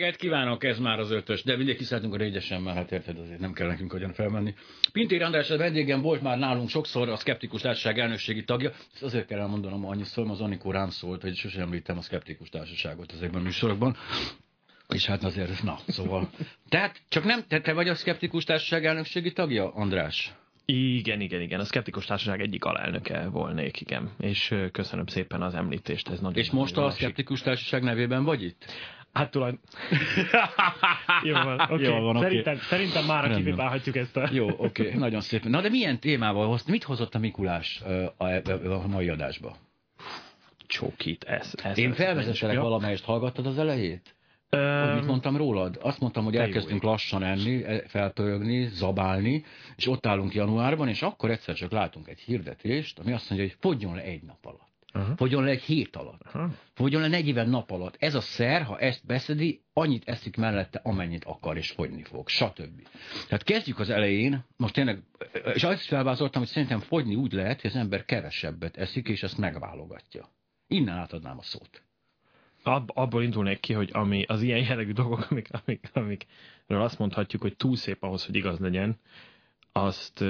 reggelt kívánok, ez már az ötös, de mindig kiszálltunk a régyesen, mert hát érted, azért nem kell nekünk hogyan felmenni. Pintér András a vendégem volt már nálunk sokszor a Skeptikus Társaság elnökségi tagja, ezt azért kell elmondanom annyiszor, az Anikó rám szólt, hogy sosem említem a Skeptikus Társaságot ezekben a műsorokban. És hát azért, na, szóval. Tehát csak nem, te, te vagy a Skeptikus Társaság elnökségi tagja, András? Igen, igen, igen. A Szkeptikus Társaság egyik alelnöke volnék, igen. És köszönöm szépen az említést. Ez nagyon És most a Szkeptikus Társaság nevében vagy itt? Hát tulajdon... Jó van, okay. Jó van szerintem, okay. szerintem már kivibálhatjuk ezt a... Jó, oké, okay. nagyon szépen. Na de milyen témával hoz, mit hozott a Mikulás a, a, a mai adásba? Csókít, ez. ez Én felvezettelek valamelyest, hallgattad az elejét? Hogy mit mondtam rólad? Azt mondtam, hogy elkezdünk lassan enni, e, felpörögni, zabálni, és ott állunk januárban, és akkor egyszer csak látunk egy hirdetést, ami azt mondja, hogy fogjon le egy nap alatt. Uh-huh. Fogjon le egy hét alatt. Uh-huh. Fogjon le 40 nap alatt. Ez a szer, ha ezt beszedi, annyit eszik mellette, amennyit akar, és fogyni fog, stb. Tehát kezdjük az elején, most tényleg, és azt is felvázoltam, hogy szerintem fogyni úgy lehet, hogy az ember kevesebbet eszik, és ezt megválogatja. Innen átadnám a szót ab, abból indulnék ki, hogy ami az ilyen jellegű dolgok, amik, amik, amikről azt mondhatjuk, hogy túl szép ahhoz, hogy igaz legyen, azt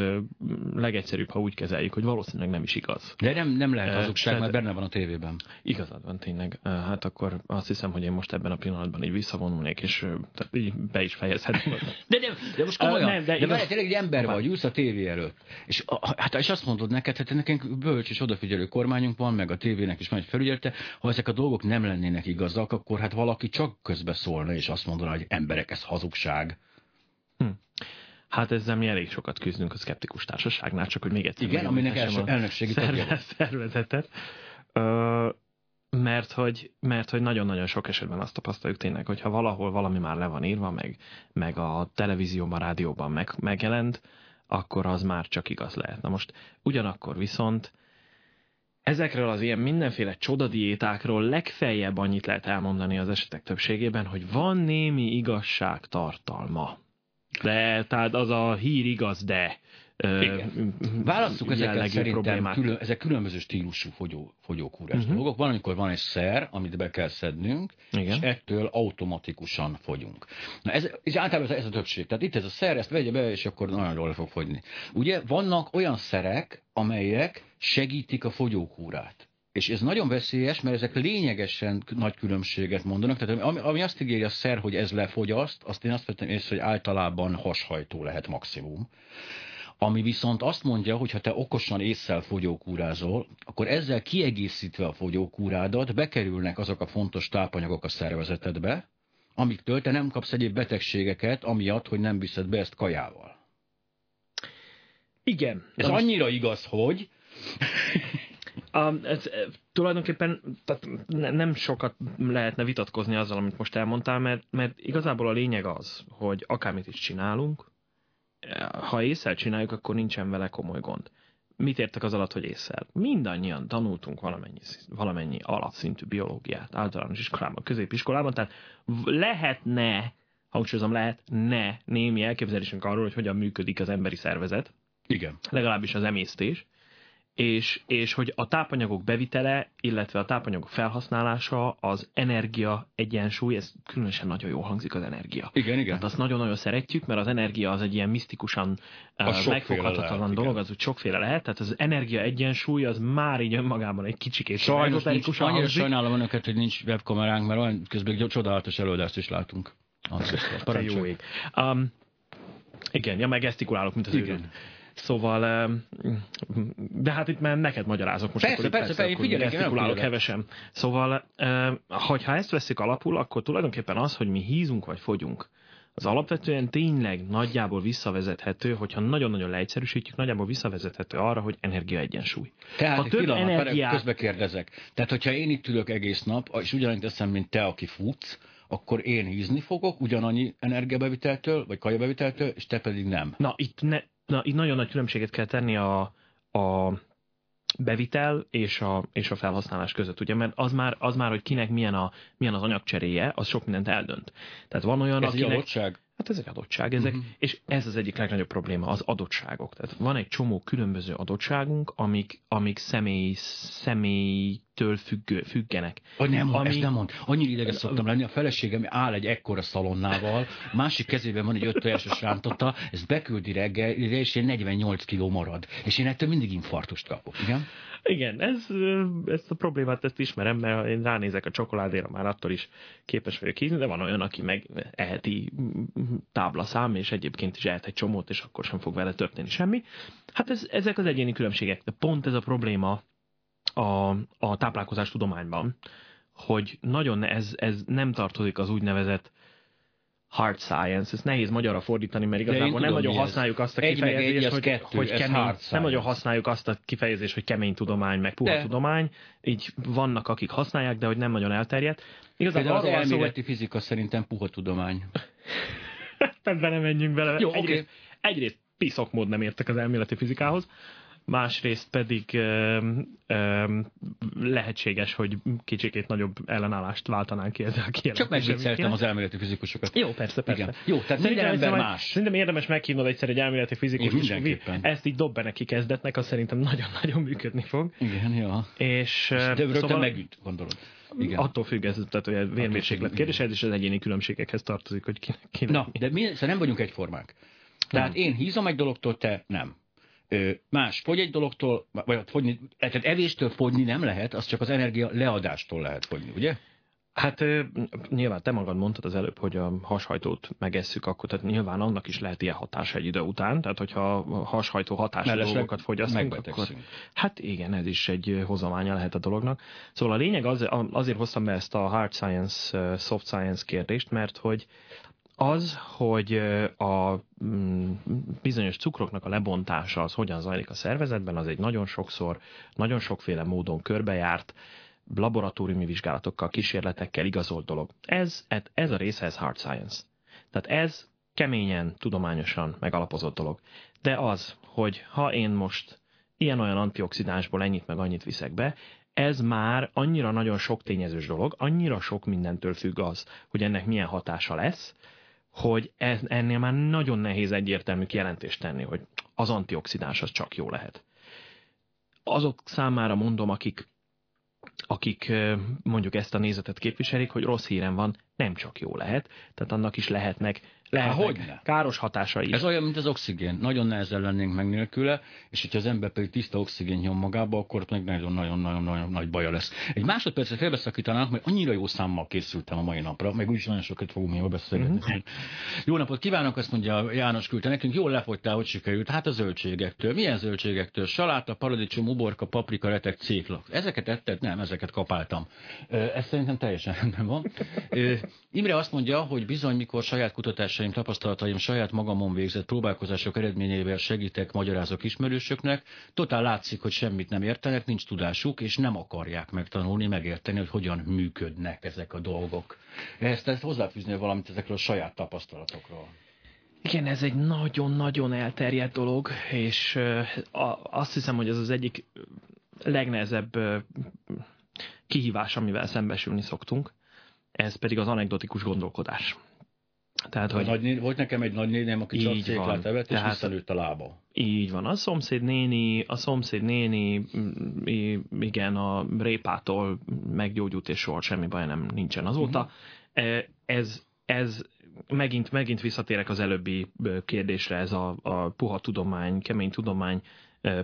legegyszerűbb, ha úgy kezeljük, hogy valószínűleg nem is igaz. De nem, nem lehet hazugság, mert benne van a tévében. Igazad van tényleg. Hát akkor azt hiszem, hogy én most ebben a pillanatban így visszavonulnék, és tehát így be is fejezhetem. De, nem, de most komolyan, uh, nem, de, de igaz... tényleg egy ember vagy, ülsz a tévé előtt, és, hát, és azt mondod neked, hogy nekünk bölcs és odafigyelő kormányunk van, meg a tévének is megy felügyelte, ha ezek a dolgok nem lennének igazak, akkor hát valaki csak közbe szólna, és azt mondaná, hogy emberek, ez hazugság. Hm. Hát ezzel mi elég sokat küzdünk a szkeptikus társaságnál, csak hogy még egyszer. Igen, aminek első elnökségi szerve, szervezetet. Ö, mert hogy, mert hogy nagyon-nagyon sok esetben azt tapasztaljuk tényleg, hogy ha valahol valami már le van írva, meg, meg a televízióban, rádióban meg, megjelent, akkor az már csak igaz lehet. Na most ugyanakkor viszont ezekről az ilyen mindenféle csodadiétákról legfeljebb annyit lehet elmondani az esetek többségében, hogy van némi igazság tartalma. De, tehát az a hír igaz, de igen. Válasszuk ezeket szerintem, külön, ezek különböző stílusú fogyó, fogyókúrás uh-huh. dolgok. Van, amikor van egy szer, amit be kell szednünk, Igen. és ettől automatikusan fogyunk. Na ez, és általában ez a többség. Tehát itt ez a szer, ezt vegye be, és akkor nagyon jól fog fogyni. Ugye vannak olyan szerek, amelyek segítik a fogyókúrát. És ez nagyon veszélyes, mert ezek lényegesen nagy különbséget mondanak. Tehát ami, ami azt ígéri a szer, hogy ez lefogyaszt, azt én azt vettem észre, hogy általában hashajtó lehet maximum. Ami viszont azt mondja, hogy ha te okosan észszel fogyókúrázol, akkor ezzel kiegészítve a fogyókúrádat bekerülnek azok a fontos tápanyagok a szervezetedbe, amiktől te nem kapsz egyéb betegségeket, amiatt, hogy nem viszed be ezt kajával. Igen. Ez annyira igaz, hogy... Um, ez, e, tulajdonképpen tehát nem sokat lehetne vitatkozni azzal, amit most elmondtál, mert, mert igazából a lényeg az, hogy akármit is csinálunk, ha észre csináljuk, akkor nincsen vele komoly gond. Mit értek az alatt, hogy észre? Mindannyian tanultunk valamennyi, valamennyi alapszintű biológiát általános iskolában, középiskolában, tehát lehetne, hangsúlyozom, lehetne némi elképzelésünk arról, hogy hogyan működik az emberi szervezet. Igen. Legalábbis az emésztés és, és hogy a tápanyagok bevitele, illetve a tápanyagok felhasználása, az energia egyensúly, ez különösen nagyon jól hangzik az energia. Igen, igen. Hát azt nagyon-nagyon szeretjük, mert az energia az egy ilyen misztikusan uh, megfoghatatlan lehet, dolog, igen. az úgy sokféle lehet, tehát az energia egyensúly az már így önmagában egy kicsikét Sajnos nincs, annyira sajnálom önöket, hogy nincs webkameránk, mert olyan közben csodálatos előadást is látunk. Jó ég. Um, igen, ja, meg gesztikulálok, mint az igen. Őrült. Szóval, de hát itt már neked magyarázok most. Persze, akkor, persze, persze, akkor figyelek, figyelek. hevesen. Szóval, hogyha ezt veszik alapul, akkor tulajdonképpen az, hogy mi hízunk vagy fogyunk, az alapvetően tényleg nagyjából visszavezethető, hogyha nagyon-nagyon leegyszerűsítjük, nagyjából visszavezethető arra, hogy energia egyensúly. Tehát ha több pillanat, energiát... közbe kérdezek. Tehát, hogyha én itt ülök egész nap, és ugyanannyit teszem, mint te, aki futsz, akkor én hízni fogok ugyanannyi energiabeviteltől, vagy kajabeviteltől, és te pedig nem. Na, itt ne, Na, itt nagyon nagy különbséget kell tenni a, a bevitel és a, és a felhasználás között, ugye, mert az már, az már, hogy kinek milyen, a, milyen az anyagcseréje, az sok mindent eldönt. Tehát van olyan, ez akinek... egy adottság? Hát ez egy adottság, ezek, uh-huh. és ez az egyik legnagyobb probléma, az adottságok. Tehát van egy csomó különböző adottságunk, amik, amik személy, személy ettől függő, függenek. A nem, ami... ezt nem mond. Annyira ideges szoktam lenni, a feleségem áll egy ekkora szalonnával, másik kezében van egy öt tojásos rántotta, ezt beküldi reggel, és én 48 kiló marad. És én ettől mindig infartust kapok. Igen? Igen, ez, ezt a problémát ezt ismerem, mert én ránézek a csokoládéra, már attól is képes vagyok hízni, de van olyan, aki meg eheti táblaszám, és egyébként is ehet egy csomót, és akkor sem fog vele történni semmi. Hát ez, ezek az egyéni különbségek, de pont ez a probléma a, a táplálkozás tudományban, hogy nagyon ez, ez nem tartozik az úgynevezett hard science, ezt nehéz magyarra fordítani, mert igazából nem nagyon használjuk azt a kifejezést, hogy, kettő, hogy kemény, nem nagyon használjuk azt a kifejezést, hogy kemény tudomány, meg puha de. tudomány, így vannak, akik használják, de hogy nem nagyon elterjedt. Igazából az elméleti hogy... fizika szerintem puha tudomány. Ebben nem menjünk bele. Jó, egyrészt, okay. egyrészt piszok mód nem értek az elméleti fizikához, másrészt pedig ö, ö, lehetséges, hogy kicsikét nagyobb ellenállást váltanánk ki ezzel a. Csak megvicceltem az elméleti fizikusokat. Jó, persze, persze. Igen. Jó, tehát minden ember más. Szerintem érdemes meghívnod egyszer egy elméleti fizikus, és ezt így dob be neki kezdetnek, az szerintem nagyon-nagyon működni fog. Igen, ja. És, de rögtön szóval... megüt, gondolod. Igen. Attól függ ez, tehát hogy vérmérséklet kérdés, ez is az egyéni különbségekhez tartozik, hogy ki, ki Na, de mi, szóval nem vagyunk egyformák. Tehát nem. én hízom egy dologtól, te nem más fogy egy dologtól, vagy fogyni, tehát evéstől fogyni nem lehet, az csak az energia leadástól lehet fogyni, ugye? Hát nyilván te magad mondtad az előbb, hogy a hashajtót megesszük, akkor tehát nyilván annak is lehet ilyen hatása egy idő után, tehát hogyha a hashajtó hatású dolgokat fogyasztunk, akkor hát igen, ez is egy hozamánya lehet a dolognak. Szóval a lényeg az, azért hoztam be ezt a hard science, soft science kérdést, mert hogy az, hogy a mm, bizonyos cukroknak a lebontása az hogyan zajlik a szervezetben, az egy nagyon sokszor, nagyon sokféle módon körbejárt, laboratóriumi vizsgálatokkal, kísérletekkel igazolt dolog. Ez, ez a része, ez hard science. Tehát ez keményen, tudományosan megalapozott dolog. De az, hogy ha én most ilyen-olyan antioxidánsból ennyit meg annyit viszek be, ez már annyira nagyon sok tényezős dolog, annyira sok mindentől függ az, hogy ennek milyen hatása lesz, hogy ennél már nagyon nehéz egyértelmű kijelentést tenni, hogy az antioxidáns az csak jó lehet. Azok számára mondom, akik, akik mondjuk ezt a nézetet képviselik, hogy rossz hírem van, nem csak jó lehet, tehát annak is lehetnek lehet, hogy káros hatása is. Ez olyan, mint az oxigén. Nagyon nehezen lennénk meg nélküle, és hogyha az ember pedig tiszta oxigén nyom magába, akkor meg nagyon-nagyon-nagyon nagy baja lesz. Egy másodpercet félbeszakítanánk, mert annyira jó számmal készültem a mai napra, meg úgyis nagyon sokat fogunk még beszélni. Mm-hmm. Jó napot kívánok, azt mondja János küldte nekünk. Jól lefogytál, hogy sikerült. Hát a zöldségektől. Milyen zöldségektől? Saláta, paradicsom, uborka, paprika, retek, cékla. Ezeket etted? Nem, ezeket kapáltam. Ez szerintem teljesen rendben van. Imre azt mondja, hogy bizony, mikor saját kutatás tudásaim, tapasztalataim, saját magamon végzett próbálkozások eredményével segítek, magyarázok ismerősöknek, totál látszik, hogy semmit nem értenek, nincs tudásuk, és nem akarják megtanulni, megérteni, hogy hogyan működnek ezek a dolgok. Ezt, ezt hozzáfűzni valamit ezekről a saját tapasztalatokról. Igen, ez egy nagyon-nagyon elterjedt dolog, és azt hiszem, hogy ez az egyik legnehezebb kihívás, amivel szembesülni szoktunk, ez pedig az anekdotikus gondolkodás. Tehát, hogy nagy, volt nekem egy nagynéném, aki csak céklát evett, és visszanőtt a lába. Így van. A szomszéd néni, a szomszéd néni, igen, a répától meggyógyult, és soha semmi baj nem nincsen azóta. Uh-huh. Ez, ez megint, megint visszatérek az előbbi kérdésre, ez a, a puha tudomány, kemény tudomány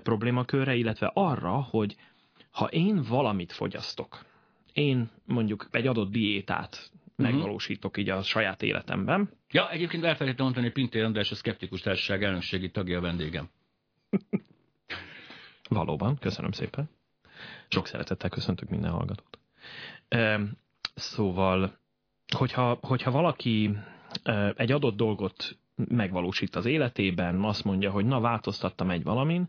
problémakörre, illetve arra, hogy ha én valamit fogyasztok, én mondjuk egy adott diétát uh-huh. megvalósítok így a saját életemben. Ja, egyébként elfelejtettem mondani, hogy Pintér András a Szkeptikus Társaság elnökségi tagja a vendégem. Valóban, köszönöm szépen. Sok szeretettel köszöntök minden hallgatót. Szóval, hogyha, hogyha valaki egy adott dolgot megvalósít az életében, azt mondja, hogy na, változtattam egy valamin,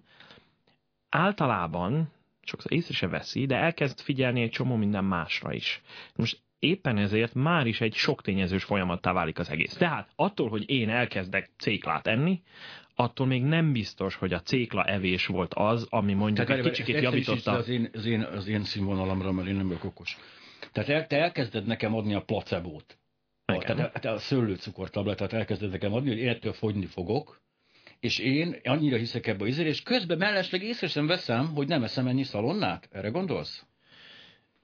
általában sokszor észre se veszi, de elkezd figyelni egy csomó minden másra is. Most éppen ezért már is egy sok tényezős folyamattá válik az egész. Tehát attól, hogy én elkezdek céklát enni, attól még nem biztos, hogy a cékla evés volt az, ami mondjuk Tehát egy kicsit javította. Az én, az, én, az én színvonalamra, mert én nem vagyok okos. Tehát el, te elkezded nekem adni a placebót. A, tehát a, a szőlőcukortabletát elkezded nekem adni, hogy ettől fogyni fogok, és én annyira hiszek ebbe az és közben mellesleg észre sem veszem, hogy nem eszem ennyi szalonnát. Erre gondolsz?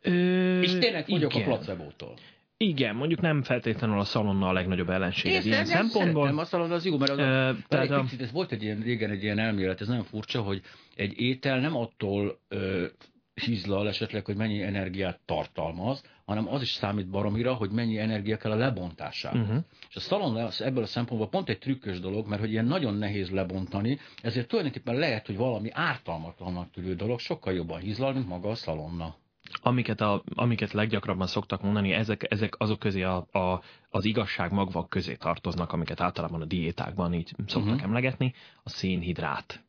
Ö, és tényleg fogyok igen. a placebótól. Igen, mondjuk nem feltétlenül a szalonna a legnagyobb ellenség ilyen szempontból. Nem, a szalonna az jó, mert, az Ö, a, tehát egy picit, ez volt egy ilyen, régen egy ilyen elmélet, ez nagyon furcsa, hogy egy étel nem attól ö, hízlal esetleg, hogy mennyi energiát tartalmaz, hanem az is számít baromira, hogy mennyi energia kell a lebontására. Uh-huh. És a szalon ebből a szempontból pont egy trükkös dolog, mert hogy ilyen nagyon nehéz lebontani, ezért tulajdonképpen lehet, hogy valami ártalmatlannak tűrő dolog sokkal jobban hízlal, mint maga a szalonna. Amiket, a, amiket leggyakrabban szoktak mondani, ezek, ezek azok közé a, a, az igazság magvak közé tartoznak, amiket általában a diétákban így szoktak uh-huh. emlegetni, a szénhidrát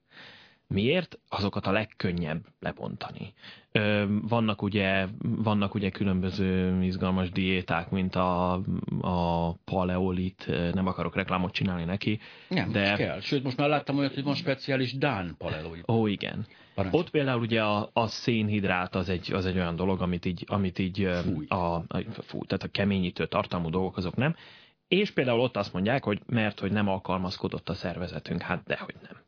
Miért? Azokat a legkönnyebb lebontani. Vannak ugye, vannak ugye különböző izgalmas diéták, mint a, a paleolit, nem akarok reklámot csinálni neki. Nem, de... kell. Sőt, most már láttam olyat, hogy van speciális Dán paleolit. Ó, igen. Parancs. Ott például ugye a, a szénhidrát az egy, az egy olyan dolog, amit így, amit így fúj. A, a, fúj, tehát a keményítő tartalmú dolgok azok nem. És például ott azt mondják, hogy mert hogy nem alkalmazkodott a szervezetünk, hát dehogy nem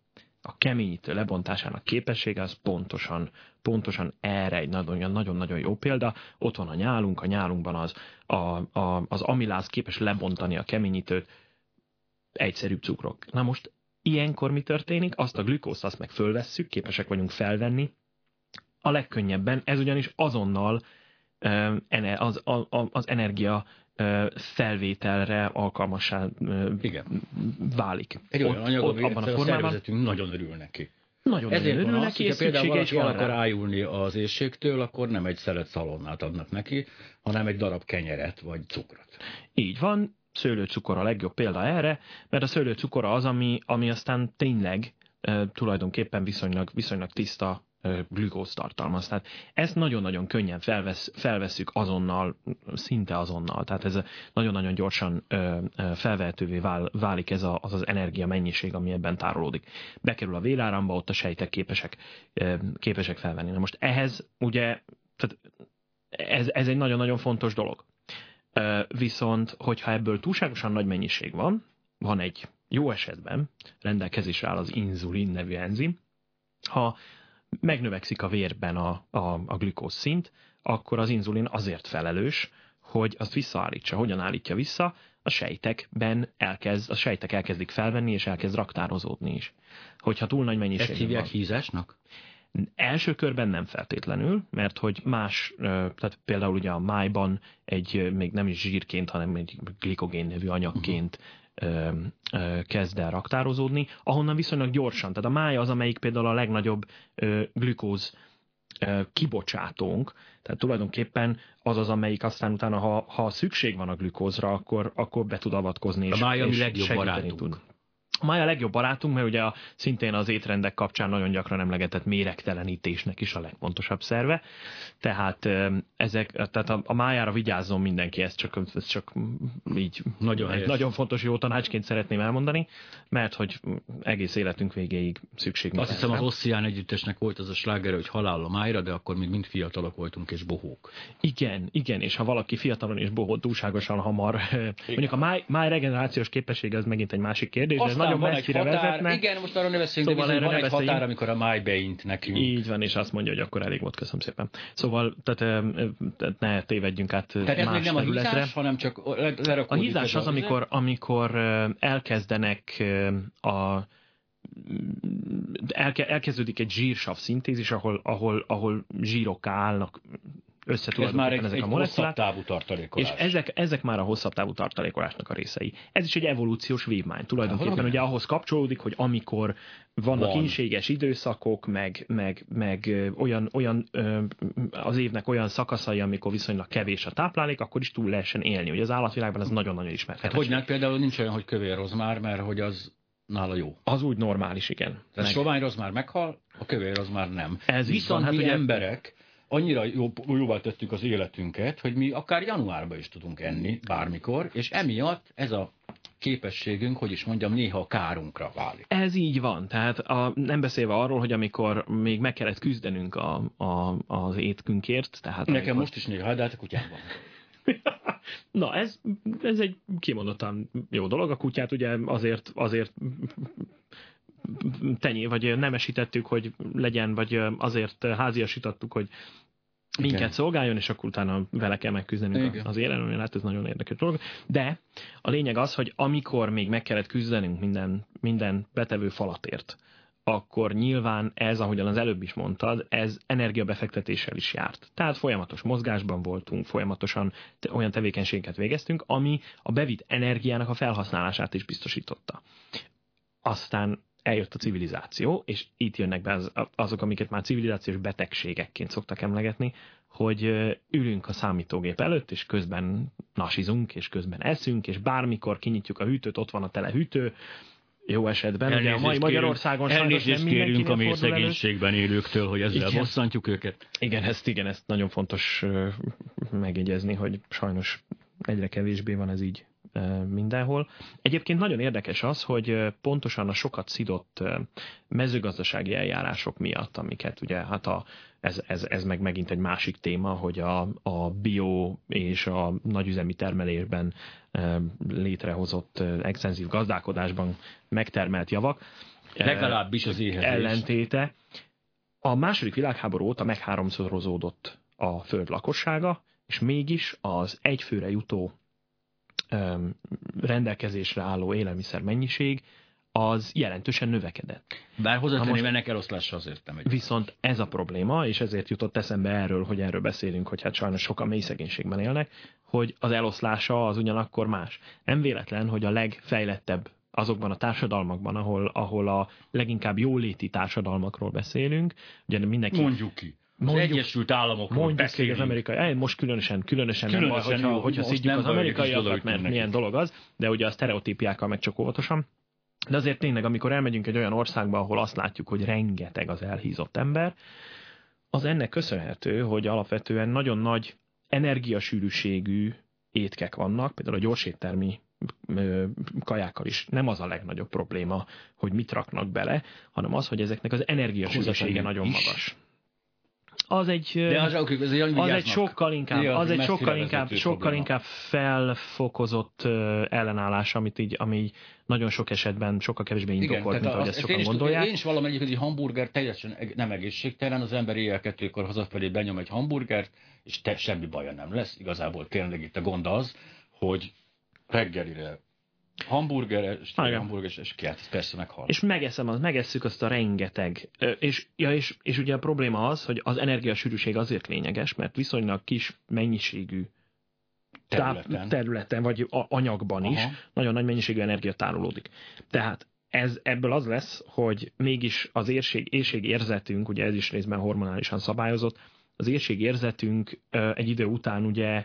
a keményítő lebontásának képessége az pontosan, pontosan erre egy nagyon-nagyon jó példa. Ott van a nyálunk, a nyálunkban az, a, a, az amiláz képes lebontani a keményítőt, egyszerűbb cukrok. Na most ilyenkor mi történik? Azt a glükózt azt meg fölvesszük, képesek vagyunk felvenni. A legkönnyebben, ez ugyanis azonnal az, az, az energia felvételre alkalmassá Igen. válik. Egy olyan anyag, ott, abban a, a szervezetünk nagyon örül neki. Nagyon Ezért örül neki, és például valaki el akar ájulni az éjségtől, akkor nem egy szelet szalonnát adnak neki, hanem egy darab kenyeret vagy cukrot. Így van, szőlőcukor a legjobb példa erre, mert a szőlőcukor az, ami, ami aztán tényleg e, tulajdonképpen viszonylag, viszonylag tiszta glükóz tartalmaz. Tehát ezt nagyon-nagyon könnyen felvesz, felveszük azonnal, szinte azonnal. Tehát ez nagyon-nagyon gyorsan felvehetővé vál, válik ez a, az az energia mennyiség, ami ebben tárolódik. Bekerül a véráramba, ott a sejtek képesek, képesek felvenni. Na most ehhez ugye, tehát ez, ez egy nagyon-nagyon fontos dolog. Viszont, hogyha ebből túlságosan nagy mennyiség van, van egy jó esetben rendelkezésre áll az inzulin nevű enzim, ha megnövekszik a vérben a, a, a glükóz szint, akkor az inzulin azért felelős, hogy azt visszaállítsa. Hogyan állítja vissza? A sejtekben elkezd, a sejtek elkezdik felvenni, és elkezd raktározódni is. Hogyha túl nagy mennyiség. Ezt hívják van. hízásnak? Első körben nem feltétlenül, mert hogy más, tehát például ugye a májban egy még nem is zsírként, hanem egy glikogén nevű anyagként uh-huh ö, ö, kezd el raktározódni, ahonnan viszonylag gyorsan, tehát a mája az, amelyik például a legnagyobb ö, glükóz ö, kibocsátónk, tehát tulajdonképpen az az, amelyik aztán utána, ha, ha szükség van a glükózra, akkor, akkor be tud avatkozni. A mája és, a legjobb barátunk. Tud. Mája a legjobb barátunk, mert ugye a, szintén az étrendek kapcsán nagyon gyakran emlegetett méregtelenítésnek is a legfontosabb szerve. Tehát ezek, tehát a, a májára vigyázzon mindenki, ezt csak, ez csak így nagyon, egy nagyon fontos jó tanácsként szeretném elmondani, mert hogy egész életünk végéig szükség Azt hiszem az Ossian együttesnek volt az a sláger, hogy halál a májra, de akkor még mind fiatalok voltunk és bohók. Igen, igen, és ha valaki fiatalon és bohó túlságosan hamar, igen. mondjuk a máj, máj regenerációs képessége az megint egy másik kérdés, Aztán nagyon van messzire határ, vezetne. Igen, most arról ne beszéljünk, szóval de van egy határ, amikor a máj beint nekünk. Így van, és azt mondja, hogy akkor elég volt, köszönöm szépen. Szóval, tehát, ne tévedjünk át tehát más ez még nem területre. a hízás, hanem csak A hízás az, amikor, amikor elkezdenek a elkezdődik egy zsírsav szintézis, ahol, ahol, ahol zsírokká állnak össze Ez már egy, ezek egy a hosszabb távú tartalékolás. És ezek, ezek már a hosszabb távú tartalékolásnak a részei. Ez is egy evolúciós vívmány. Tulajdonképpen ugye ahhoz kapcsolódik, hogy amikor vannak Van. inséges időszakok, meg, meg, meg olyan, olyan az évnek olyan szakaszai, amikor viszonylag kevés a táplálék, akkor is túl lehessen élni. Ugye az állatvilágban ez nagyon-nagyon ismert. Hát hogy például nincs olyan, hogy kövér rozmár, mert hogy az nála jó. Az úgy normális, igen. Tehát meg... sovány rozmár meghal, a kövér rozmár nem. Ez Viszont van, hát ugye emberek annyira jó, jóvá tettük az életünket, hogy mi akár januárban is tudunk enni, bármikor, és emiatt ez a képességünk, hogy is mondjam, néha a kárunkra válik. Ez így van. Tehát a, nem beszélve arról, hogy amikor még meg kellett küzdenünk a, a, az étkünkért. Tehát Nekem amikor... most is néha, de hát a kutyám van. Na, ez, ez egy kimondottan jó dolog. A kutyát ugye azért, azért tenyé, vagy nemesítettük, hogy legyen, vagy azért háziasítottuk, hogy minket Igen. szolgáljon, és akkor utána vele kell megküzdenünk Igen. az élen, hát ez nagyon érdekes dolog. De a lényeg az, hogy amikor még meg kellett küzdenünk minden, minden betevő falatért, akkor nyilván ez, ahogyan az előbb is mondtad, ez energiabefektetéssel is járt. Tehát folyamatos mozgásban voltunk, folyamatosan olyan tevékenységeket végeztünk, ami a bevitt energiának a felhasználását is biztosította. Aztán eljött a civilizáció, és itt jönnek be az, azok, amiket már civilizációs betegségekként szoktak emlegetni, hogy ülünk a számítógép előtt, és közben nasizunk, és közben eszünk, és bármikor kinyitjuk a hűtőt, ott van a tele hűtő, jó esetben. Elnézést ugye a mai Magyarországon elnézést nem kérünk a mély szegénységben élőktől, hogy ezzel igen. bosszantjuk őket. Igen, ezt, igen, ezt nagyon fontos megjegyezni, hogy sajnos egyre kevésbé van ez így mindenhol. Egyébként nagyon érdekes az, hogy pontosan a sokat szidott mezőgazdasági eljárások miatt, amiket ugye hát a, ez, ez, ez meg megint egy másik téma, hogy a, a bio és a nagyüzemi termelésben létrehozott extenzív gazdálkodásban megtermelt javak legalábbis az éhezés. ellentéte. A második világháború óta megháromszorozódott a föld lakossága, és mégis az egyfőre jutó rendelkezésre álló élelmiszer mennyiség az jelentősen növekedett. Bár hozzátenném, ennek eloszlása azért nem egy. Viszont ez a probléma, és ezért jutott eszembe erről, hogy erről beszélünk, hogy hát sajnos sokan mély szegénységben élnek, hogy az eloszlása az ugyanakkor más. Nem véletlen, hogy a legfejlettebb azokban a társadalmakban, ahol, ahol a leginkább jóléti társadalmakról beszélünk, ugye mindenki... Mondjuk ki Mondjuk, az Egyesült Államokról mondjuk beszélünk. az amerikai, most különösen, különösen, különösen nem hogyha, hogyha szidjuk az amerikaiakat, mert milyen dolog az, de ugye a sztereotípiákkal meg csak óvatosan. De azért tényleg, amikor elmegyünk egy olyan országba, ahol azt látjuk, hogy rengeteg az elhízott ember, az ennek köszönhető, hogy alapvetően nagyon nagy energiasűrűségű étkek vannak, például a gyorséttermi kajákkal is nem az a legnagyobb probléma, hogy mit raknak bele, hanem az, hogy ezeknek az energiasűrűsége nagyon is. magas az egy, De az, okay, az, egy, az egy sokkal inkább, ja, az egy sokkal inkább, sokkal inkább felfokozott ellenállás, amit így, ami nagyon sok esetben sokkal kevésbé indokolt, mint ahogy ezt sokan én gondolják. Én is valamelyik, hogy egy hamburger teljesen nem egészségtelen, az ember éjjel kettőkor hazafelé benyom egy hamburgert, és te, semmi baja nem lesz. Igazából tényleg itt a gond az, hogy reggelire hamburger, és hamburger, és kiállt, persze meghal. És megeszem, az, megesszük azt a rengeteg. És, ja, és, és ugye a probléma az, hogy az energiasűrűség azért lényeges, mert viszonylag kis mennyiségű területen, területen vagy anyagban Aha. is nagyon nagy mennyiségű energia tárolódik. Tehát ez, ebből az lesz, hogy mégis az érség, érzetünk, ugye ez is részben hormonálisan szabályozott, az érzetünk egy idő után ugye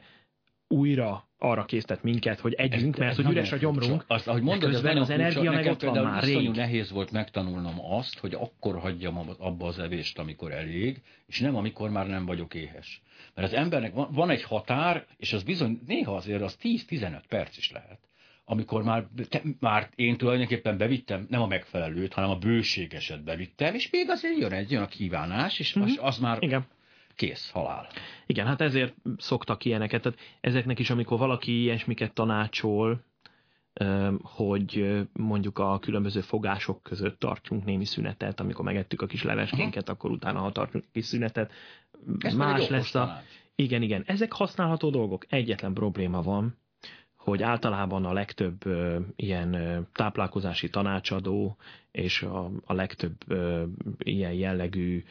újra arra késztet minket, hogy együnk, mert hogy üres a gyomrunk. Azt, ahogy mondod, az, az energia meg ott van már rég. nehéz volt megtanulnom azt, hogy akkor hagyjam abba az evést, amikor elég, és nem amikor már nem vagyok éhes. Mert az embernek van, van egy határ, és az bizony néha azért az 10-15 perc is lehet amikor már, te, már én tulajdonképpen bevittem, nem a megfelelőt, hanem a bőségeset bevittem, és még azért jön egy olyan kívánás, és mm-hmm. az, az már Igen kész, halál. Igen, hát ezért szoktak ilyeneket. Tehát ezeknek is, amikor valaki ilyesmiket tanácsol, hogy mondjuk a különböző fogások között tartsunk némi szünetet, amikor megettük a kis leveskénket, akkor utána, ha tartunk kis szünetet, Ez más lesz a... Tanács. Igen, igen. Ezek használható dolgok. Egyetlen probléma van, hogy általában a legtöbb ö, ilyen ö, táplálkozási tanácsadó és a, a legtöbb ö, ilyen jellegű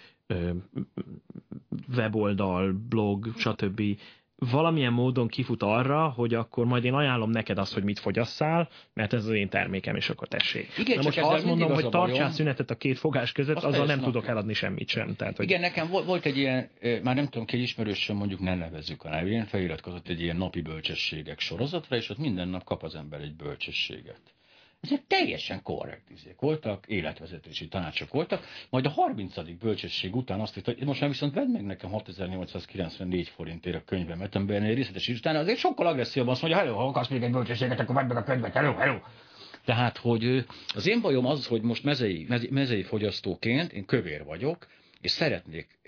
weboldal, blog, stb. valamilyen módon kifut arra, hogy akkor majd én ajánlom neked azt, hogy mit fogyasszál, mert ez az én termékem, és akkor tessék. Igen, Na most ha azt mondom, hogy tartsál szünetet a két fogás között, azt azzal nem tudok eladni semmit sem. Tehát, hogy... Igen, nekem volt egy ilyen, már nem tudom, ki ismerősöm, mondjuk nem nevezzük a nevén, feliratkozott egy ilyen napi bölcsességek sorozatra, és ott minden nap kap az ember egy bölcsességet. Ezek teljesen korrekt izék voltak, életvezetési tanácsok voltak, majd a 30. bölcsesség után azt írta, hogy most már viszont vedd meg nekem 6894 forintért a könyvemet, amiben egy részletes is, utána azért sokkal agresszívabban azt mondja, hello, ha akarsz még egy bölcsességet, akkor vedd meg a könyvet, hello, hello. Tehát, hogy az én bajom az, hogy most mezei, mezei fogyasztóként én kövér vagyok, és szeretnék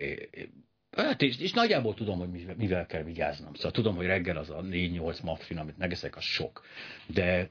Hát és, és nagyjából tudom, hogy mivel, mivel kell vigyáznom. Szóval tudom, hogy reggel az a 4-8 muffin, amit megeszek, az sok. De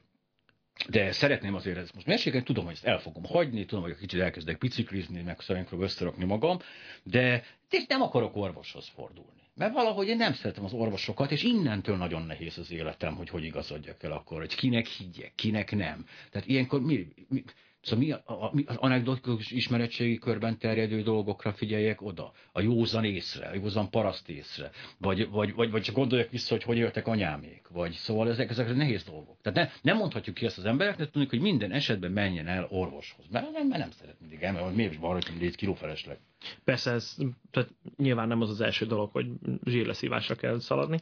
de szeretném azért ezt most mesélni, tudom, hogy ezt el fogom hagyni, tudom, hogy kicsit elkezdek biciklizni, meg szeretnék összerakni magam, de és nem akarok orvoshoz fordulni. Mert valahogy én nem szeretem az orvosokat, és innentől nagyon nehéz az életem, hogy hogy igazodjak el akkor, hogy kinek higgyek, kinek nem. Tehát ilyenkor mi, mi Szóval mi, a, a, az anekdotikus ismeretségi körben terjedő dolgokra figyeljek oda, a józan észre, a józan paraszt észre, vagy, vagy, vagy, vagy csak gondoljak vissza, hogy hogy éltek anyámék, vagy szóval ezek, ezek nehéz dolgok. Tehát ne, nem mondhatjuk ki ezt az embereknek, tudjuk, hogy minden esetben menjen el orvoshoz, mert mert nem szeret mindig el, mert miért is van, hogy légy kilófelesleg. Persze, ez tehát nyilván nem az az első dolog, hogy zsírleszívásra kell szaladni,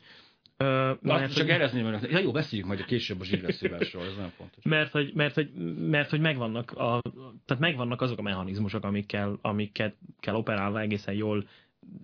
Uh, mert, csak érezni, mert ja, jó, beszéljük majd a később a zsírleszívásról, ez nem fontos. Mert hogy, mert, hogy, mert, hogy megvannak, a, tehát megvannak azok a mechanizmusok, amikkel, amiket kell operálva egészen jól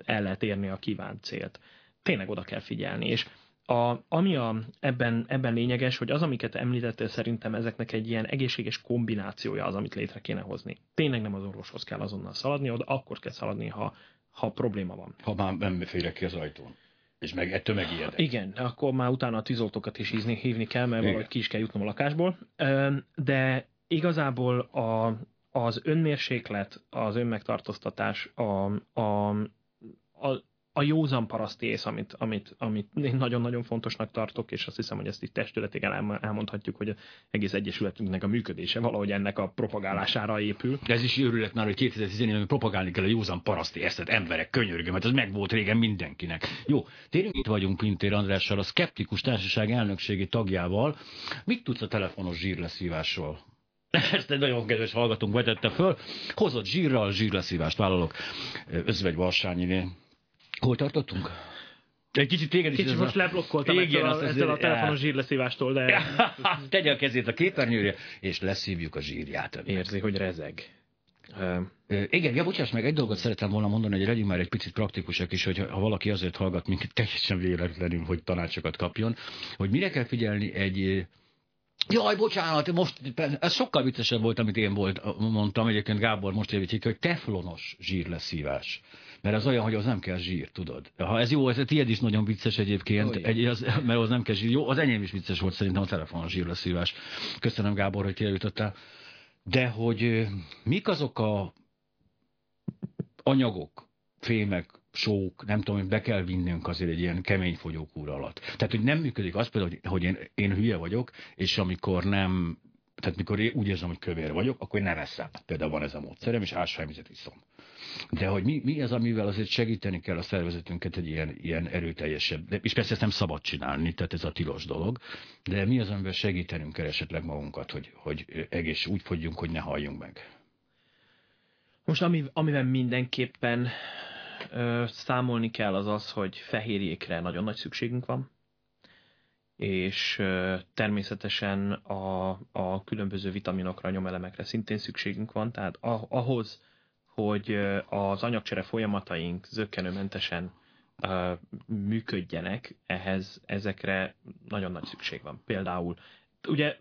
el lehet érni a kívánt célt. Tényleg oda kell figyelni, és a, ami a, ebben, ebben lényeges, hogy az, amiket említettél, szerintem ezeknek egy ilyen egészséges kombinációja az, amit létre kéne hozni. Tényleg nem az orvoshoz kell azonnal szaladni, oda akkor kell szaladni, ha, ha probléma van. Ha már nem félek ki az ajtón. És meg ettől megijedek. Igen, akkor már utána a tűzoltókat is hívni, hívni kell, mert Igen. valahogy ki is kell jutnom a lakásból. De igazából a, az önmérséklet, az önmegtartóztatás, a, a, a, a józan parasztész, amit, amit, amit én nagyon-nagyon fontosnak tartok, és azt hiszem, hogy ezt itt testületével elmondhatjuk, hogy az egész egyesületünknek a működése valahogy ennek a propagálására épül. De ez is őrület már, hogy 2014 propagálni kell a józan parasztészet, emberek, könyörgöm, mert ez meg volt régen mindenkinek. Jó, térjünk itt vagyunk Pintér Andrással, a Skeptikus Társaság elnökségi tagjával. Mit tudsz a telefonos zsírleszívásról? Ezt egy nagyon kedves hallgatónk vetette föl. Hozott zsírral, zsírleszívást vállalok. Özvegy Varsányinél Hol tartottunk? Egy kicsit téged is... Kicsit most a... leblokkoltam Igen, ezzel, a, ezzel a telefonos zsírleszívástól, de... Tegye a kezét a képernyőre, és leszívjuk a zsírját. Önnek. Érzi, hogy rezeg. Uh, igen, ja, bocsáss meg, egy dolgot szeretem volna mondani, hogy legyünk már egy picit praktikusak is, hogy ha valaki azért hallgat minket teljesen véletlenül, hogy tanácsokat kapjon, hogy mire kell figyelni egy Jaj, bocsánat, most ez sokkal viccesebb volt, amit én volt, mondtam, egyébként Gábor most javítik, hogy teflonos zsírleszívás. Mert az olyan, hogy az nem kell zsír, tudod. Ha ez jó, ez tiéd is nagyon vicces egyébként, egy, az, mert az nem kell zsír. Jó, az enyém is vicces volt szerintem a telefonos zsírleszívás. Köszönöm Gábor, hogy kieljutottál. De hogy mik azok a anyagok, fémek, sók, nem tudom, hogy be kell vinnünk azért egy ilyen kemény fogyókúra alatt. Tehát, hogy nem működik az például, hogy, hogy én, én hülye vagyok, és amikor nem, tehát mikor én úgy érzem, hogy kövér vagyok, akkor én nem eszem. Például van ez a módszerem, és ásványvizet iszom. De hogy mi, mi az, amivel azért segíteni kell a szervezetünket egy ilyen, ilyen erőteljesebb, de, és persze ezt nem szabad csinálni, tehát ez a tilos dolog, de mi az, amivel segítenünk kell esetleg magunkat, hogy, hogy egész úgy fogyjunk, hogy ne halljunk meg? Most ami, amivel mindenképpen ö, számolni kell az az, hogy fehérjékre nagyon nagy szükségünk van, és természetesen a, a különböző vitaminokra, nyomelemekre szintén szükségünk van, tehát ahhoz, hogy az anyagcsere folyamataink zöggenőmentesen működjenek, ehhez ezekre nagyon nagy szükség van. Például, ugye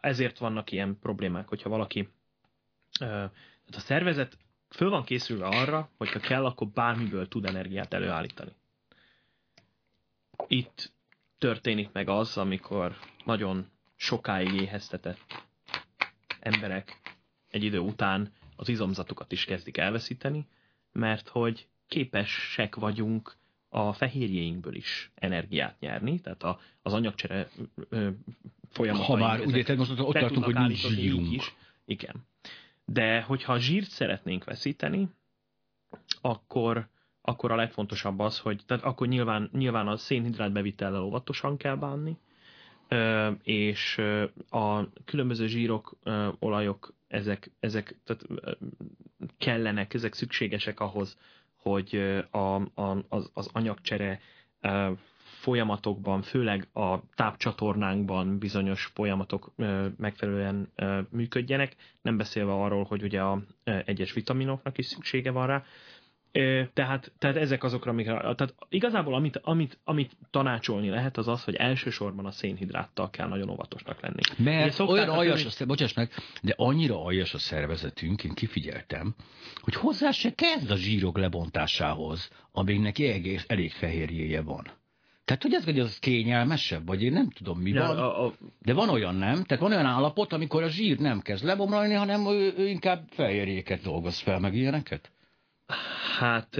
ezért vannak ilyen problémák, hogyha valaki, tehát a szervezet föl van készülve arra, hogyha kell, akkor bármiből tud energiát előállítani. Itt történik meg az, amikor nagyon sokáig éheztetett emberek egy idő után az izomzatukat is kezdik elveszíteni, mert hogy képesek vagyunk a fehérjéinkből is energiát nyerni, tehát a, az anyagcsere folyamatai. Ha már, ugye, tehát most ott tartunk, hogy nincs zsírunk. Is. Igen. De hogyha zsírt szeretnénk veszíteni, akkor, akkor a legfontosabb az, hogy tehát akkor nyilván, nyilván a szénhidrát bevitellel óvatosan kell bánni, és a különböző zsírok, olajok ezek, ezek tehát kellenek, ezek szükségesek ahhoz, hogy a, a, az, az anyagcsere folyamatokban, főleg a tápcsatornánkban bizonyos folyamatok megfelelően működjenek, nem beszélve arról, hogy ugye a egyes vitaminoknak is szüksége van rá, tehát, tehát ezek azokra, amikre, tehát igazából amit, amit, amit tanácsolni lehet, az az, hogy elsősorban a szénhidráttal kell nagyon óvatosnak lenni. Mert olyan aljas, a, a, bocsáss meg, de annyira aljas a szervezetünk, én kifigyeltem, hogy hozzá se kezd a zsírok lebontásához, amíg neki egész, elég fehérjéje van. Tehát, hogy ez hogy az kényelmesebb, vagy én nem tudom, mi ja, van. A, a... De van olyan nem, tehát van olyan állapot, amikor a zsír nem kezd lebomlani, hanem ő, ő inkább fehérjéket dolgoz fel, meg ilyeneket? Hát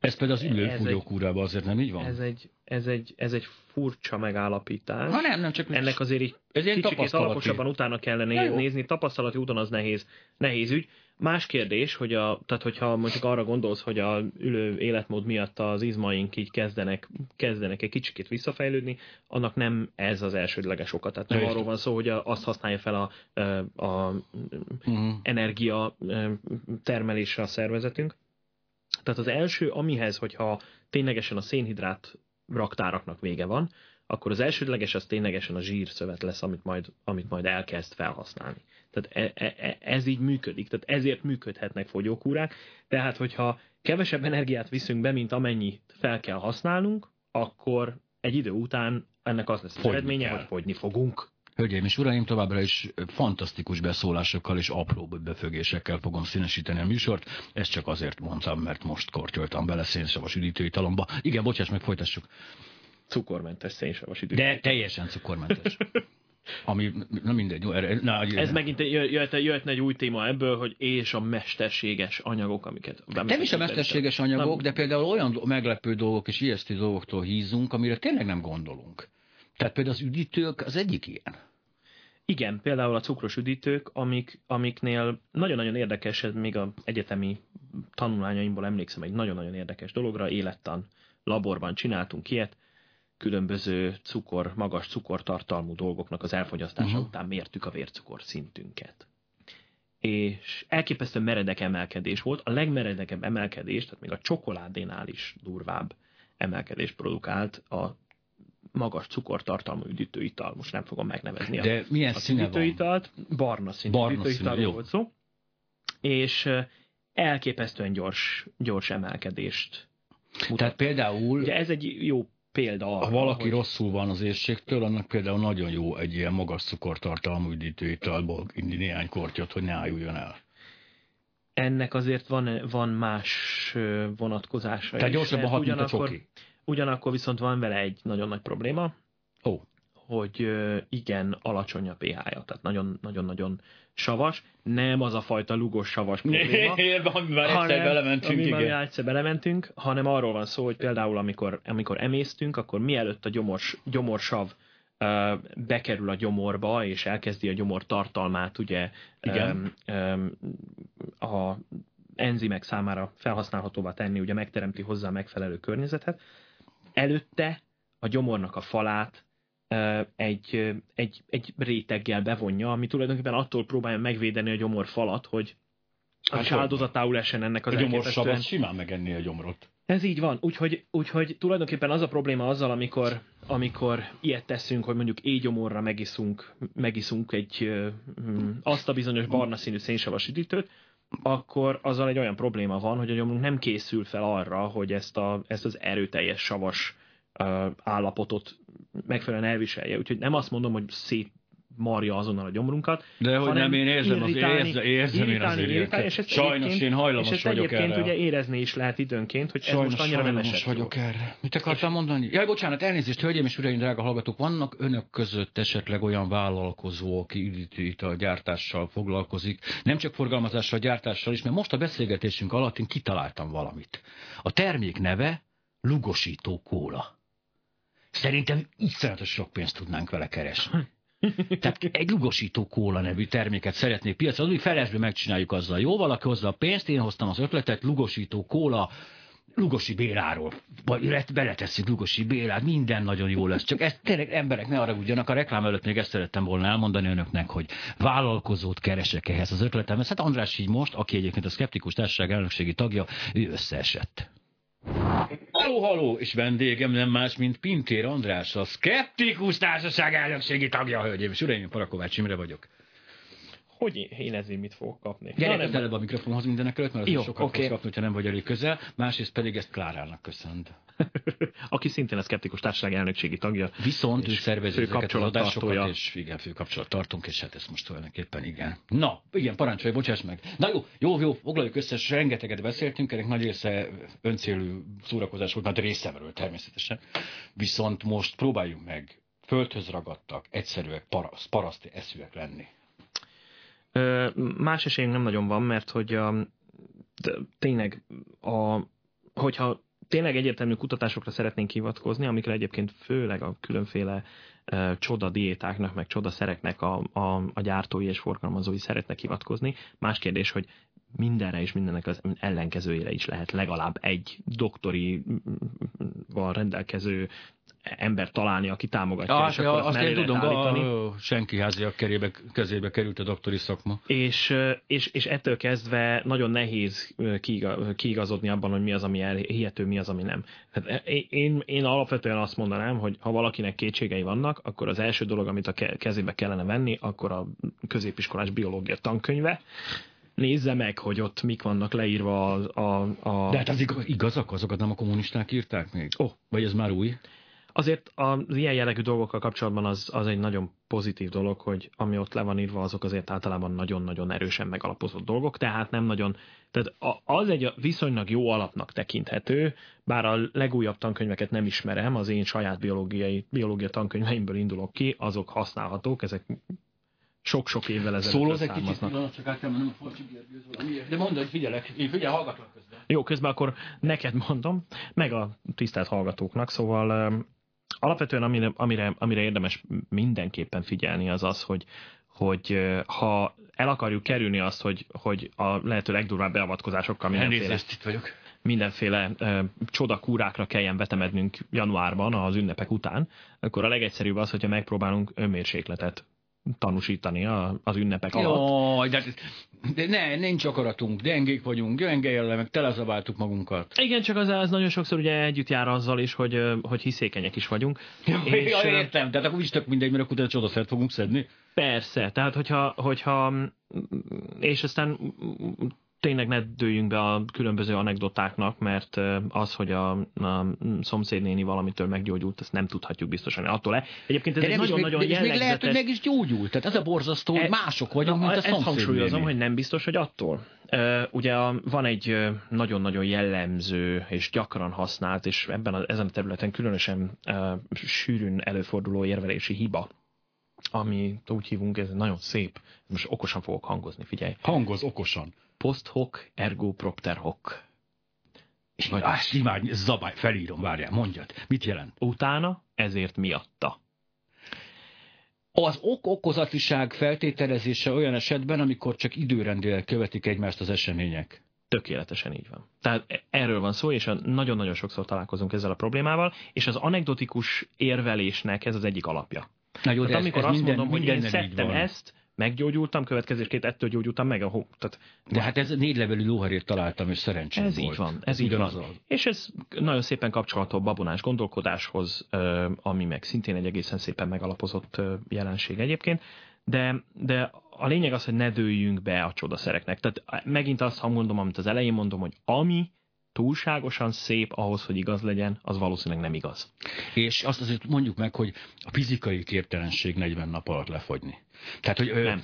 Ez például az ülőfogyókúrában azért nem így van? Ez egy, ez egy, ez egy furcsa megállapítás. Ha nem, nem csak Ennek azért így ez kicsit alaposabban utána kellene nézni. Tapasztalati úton az nehéz, nehéz ügy. Más kérdés, hogy a, tehát hogyha mondjuk arra gondolsz, hogy a ülő életmód miatt az izmaink így kezdenek, kezdenek egy kicsikét visszafejlődni, annak nem ez az elsődleges oka. Tehát nem arról van szó, hogy azt használja fel a, a, a uh-huh. energia termelésre a szervezetünk. Tehát az első, amihez, hogyha ténylegesen a szénhidrát raktáraknak vége van, akkor az elsődleges az ténylegesen a zsírszövet lesz, amit majd, amit majd elkezd felhasználni. Tehát e, e, e, ez így működik, tehát ezért működhetnek fogyókúrák. Tehát, hogyha kevesebb energiát viszünk be, mint amennyit fel kell használnunk, akkor egy idő után ennek az lesz az eredménye, hogy fogyni fogunk. Hölgyeim és uraim, továbbra is fantasztikus beszólásokkal és apró befögésekkel fogom színesíteni a műsort. Ezt csak azért mondtam, mert most kortyoltam bele szénsavas üdítőitalomba. Igen, bocsáss meg, folytassuk. Cukormentes szénsavas üdítő. De teljesen cukormentes. Ami, na mindegy. Jó, erre, na, Ez megint jöhet, jöhetne egy új téma ebből, hogy és a mesterséges anyagok, amiket... Nem is a mesterséges anyagok, nem. de például olyan meglepő dolgok és ijesztő dolgoktól hízunk, amire tényleg nem gondolunk. Tehát például az üdítők az egyik ilyen. Igen, például a cukros üdítők, amik, amiknél nagyon-nagyon érdekes, ez még az egyetemi tanulmányaimból emlékszem egy nagyon-nagyon érdekes dologra, élettan laborban csináltunk ilyet, különböző cukor, magas cukortartalmú dolgoknak az elfogyasztása uh-huh. után mértük a vércukor szintünket. És elképesztően meredek emelkedés volt. A legmeredekebb emelkedés, tehát még a csokoládénál is durvább emelkedés produkált a magas cukortartalmú üdítőital. Most nem fogom megnevezni De a, milyen a színe üdítőitalt. Barna színű Barna üdítőitalról volt szó. És elképesztően gyors, gyors emelkedést mutat. Tehát például... Ugye ez egy jó példa arra, Ha valaki hogy... rosszul van az éjségtől, annak például nagyon jó egy ilyen magas cukortartalmú üdítőitalból inni néhány kortyot, hogy ne ájuljon el. Ennek azért van, van más vonatkozása Tehát gyorsabban hat, mint a csoki. Ugyanakkor viszont van vele egy nagyon nagy probléma. Ó. Hogy igen, alacsony a pH-ja, tehát nagyon-nagyon savas. Nem az a fajta lugos savas probléma. már egyszer belementünk, igen. Egyszer belementünk, hanem arról van szó, hogy például amikor, amikor emésztünk, akkor mielőtt a gyomors, gyomorsav bekerül a gyomorba, és elkezdi a gyomor tartalmát ugye Igen. a enzimek számára felhasználhatóvá tenni, ugye megteremti hozzá a megfelelő környezetet, előtte a gyomornak a falát egy, egy, egy réteggel bevonja, ami tulajdonképpen attól próbálja megvédeni a gyomor falat, hogy hát az áldozatául esen ennek az A gyomorsav simán megenni a gyomrot. Ez így van, úgyhogy, úgyhogy tulajdonképpen az a probléma azzal, amikor, amikor ilyet teszünk, hogy mondjuk éjgyomorra megiszunk, megiszunk egy, azt a bizonyos barna színű szénsavas üdítőt, akkor azzal egy olyan probléma van, hogy a gyomrunk nem készül fel arra, hogy ezt, a, ezt az erőteljes savas állapotot megfelelően elviselje. Úgyhogy nem azt mondom, hogy szét marja azonnal a gyomrunkat. De hogy nem, én érzem, az, érzem, érzem én az irritálni, és ezt Sajnos én hajlamos és ezt vagyok egyébként erre. ugye érezni is lehet időnként, hogy Sajnos ez most annyira nem esett vagyok jó. erre. Mit akartam mondani? Jaj, bocsánat, elnézést, hölgyeim és uraim, drága hallgatók, vannak önök között esetleg olyan vállalkozó, aki a gyártással foglalkozik, nem csak forgalmazással, gyártással is, mert most a beszélgetésünk alatt én kitaláltam valamit. A termék neve lugosító kóla. Szerintem iszonyatos sok pénzt tudnánk vele keresni. Tehát egy lugosító kóla nevű terméket szeretnék piacra, mi felesbe megcsináljuk azzal. Jó, valaki hozza a pénzt, én hoztam az ötletet, lugosító kóla, Lugosi Béláról, vagy beletesszük Lugosi Bélát, minden nagyon jó lesz. Csak ezt tényleg emberek ne arra ugyanak, a reklám előtt még ezt szerettem volna elmondani önöknek, hogy vállalkozót keresek ehhez az ötletemhez. Hát András így most, aki egyébként a Skeptikus Társaság elnökségi tagja, ő összeesett. Haló, haló, és vendégem nem más, mint Pintér András, a Skeptikus Társaság elnökségi tagja, hölgyeim és uraim, Parakovács Imre vagyok. Hogy én ezért mit fogok kapni? Gyere közelebb a mikrofonhoz mindenek előtt, mert az Jó, sokat okay. fogsz kapni, hogyha nem vagy elég közel. Másrészt pedig ezt Klárának köszönt. Aki szintén a Skeptikus Társaság elnökségi tagja. Viszont ő szervezi ezeket az adásokat, és igen, fő kapcsolat tartunk, és hát ezt most tulajdonképpen igen. Na, igen, parancsolj, bocsáss meg. Na jó, jó, jó, foglaljuk össze, és rengeteget beszéltünk, ennek nagy része öncélű szórakozás volt, nagy részemről természetesen. Viszont most próbáljunk meg földhöz ragadtak, egyszerűek, paraszt, paraszti eszűek lenni. Más esélyünk nem nagyon van, mert hogy a, tényleg a, hogyha tényleg egyértelmű kutatásokra szeretnénk hivatkozni, amikre egyébként főleg a különféle uh, csoda diétáknak, meg csoda szereknek a, a, a gyártói és forgalmazói szeretnek hivatkozni. Más kérdés, hogy mindenre és mindennek az ellenkezőjére is lehet legalább egy doktori van rendelkező ember találni, aki támogatja. Ah, és ja, akkor azt, én tudom, a, senki háziak kerébe, kezébe került a doktori szakma. És, és, és ettől kezdve nagyon nehéz kiigazodni abban, hogy mi az, ami hihető, mi az, ami nem. Hát én, én alapvetően azt mondanám, hogy ha valakinek kétségei vannak, akkor az első dolog, amit a kezébe kellene venni, akkor a középiskolás biológia tankönyve, nézze meg, hogy ott mik vannak leírva a... a, a... De hát az igazak, azokat nem a kommunisták írták még? Oh. Vagy ez már új? Azért az ilyen jellegű dolgokkal kapcsolatban az, az egy nagyon pozitív dolog, hogy ami ott le van írva, azok azért általában nagyon-nagyon erősen megalapozott dolgok, tehát nem nagyon, tehát az egy viszonylag jó alapnak tekinthető, bár a legújabb tankönyveket nem ismerem, az én saját biológiai, biológia tankönyveimből indulok ki, azok használhatók, ezek sok-sok évvel ezelőtt Szólóz egy kicsit csak át nem a De mondd, hogy figyelek, én figyel, hallgatlak közben. Jó, közben akkor neked mondom, meg a tisztelt hallgatóknak, szóval alapvetően amire, amire, amire érdemes mindenképpen figyelni az az, hogy, hogy ha el akarjuk kerülni azt, hogy, hogy a lehető legdurvább beavatkozásokkal mindenféle, itt vagyok. mindenféle uh, csodakúrákra kelljen vetemednünk januárban az ünnepek után, akkor a legegyszerűbb az, hogyha megpróbálunk önmérsékletet tanúsítani a, az ünnepek Jó, alatt. De, de ne, nincs akaratunk, gyengék vagyunk, gyenge jellemek, telezabáltuk magunkat. Igen, csak az, az nagyon sokszor ugye együtt jár azzal is, hogy, hogy hiszékenyek is vagyunk. Ja, és, ja, értem, tehát akkor is tök mindegy, mert akkor csodaszert fogunk szedni. Persze, tehát hogyha, hogyha és aztán tényleg ne dőljünk be a különböző anekdotáknak, mert az, hogy a, a szomszédnéni valamitől meggyógyult, ezt nem tudhatjuk biztosan attól le. Egyébként ez nagyon-nagyon jellegzetes... még lehet, hogy meg is gyógyult. Tehát ez a borzasztó, hogy e, mások vagyunk, na, mint a szomszédnéni. Ezt hangsúlyozom, hogy nem biztos, hogy attól. Ugye van egy nagyon-nagyon jellemző és gyakran használt, és ebben a, ezen a területen különösen sűrűn előforduló érvelési hiba, ami úgy hívunk, ez nagyon szép. Most okosan fogok hangozni, figyelj. Hangoz okosan post hoc ergo propter hoc. Vagy Á, imád, zabály, felírom, várjál, mondjad. Mit jelent? Utána, ezért miatta. Az ok-okozatiság feltételezése olyan esetben, amikor csak időrendileg követik egymást az események. Tökéletesen így van. Tehát erről van szó, és nagyon-nagyon sokszor találkozunk ezzel a problémával, és az anekdotikus érvelésnek ez az egyik alapja. Na jó, amikor ez, ez azt minden, mondom, hogy én szedtem ezt, meggyógyultam, következésként ettől gyógyultam meg a hó. Tehát, De hát ez négy levelű lóharért találtam, és szerencsém Ez volt. így van, ez, ez így van. Az. És ez nagyon szépen kapcsolható a babonás gondolkodáshoz, ami meg szintén egy egészen szépen megalapozott jelenség egyébként. De, de a lényeg az, hogy ne dőljünk be a csodaszereknek. Tehát megint azt ha mondom, amit az elején mondom, hogy ami túlságosan szép ahhoz, hogy igaz legyen, az valószínűleg nem igaz. És azt azért mondjuk meg, hogy a fizikai képtelenség 40 nap alatt lefogyni. Tehát, hogy... Nem.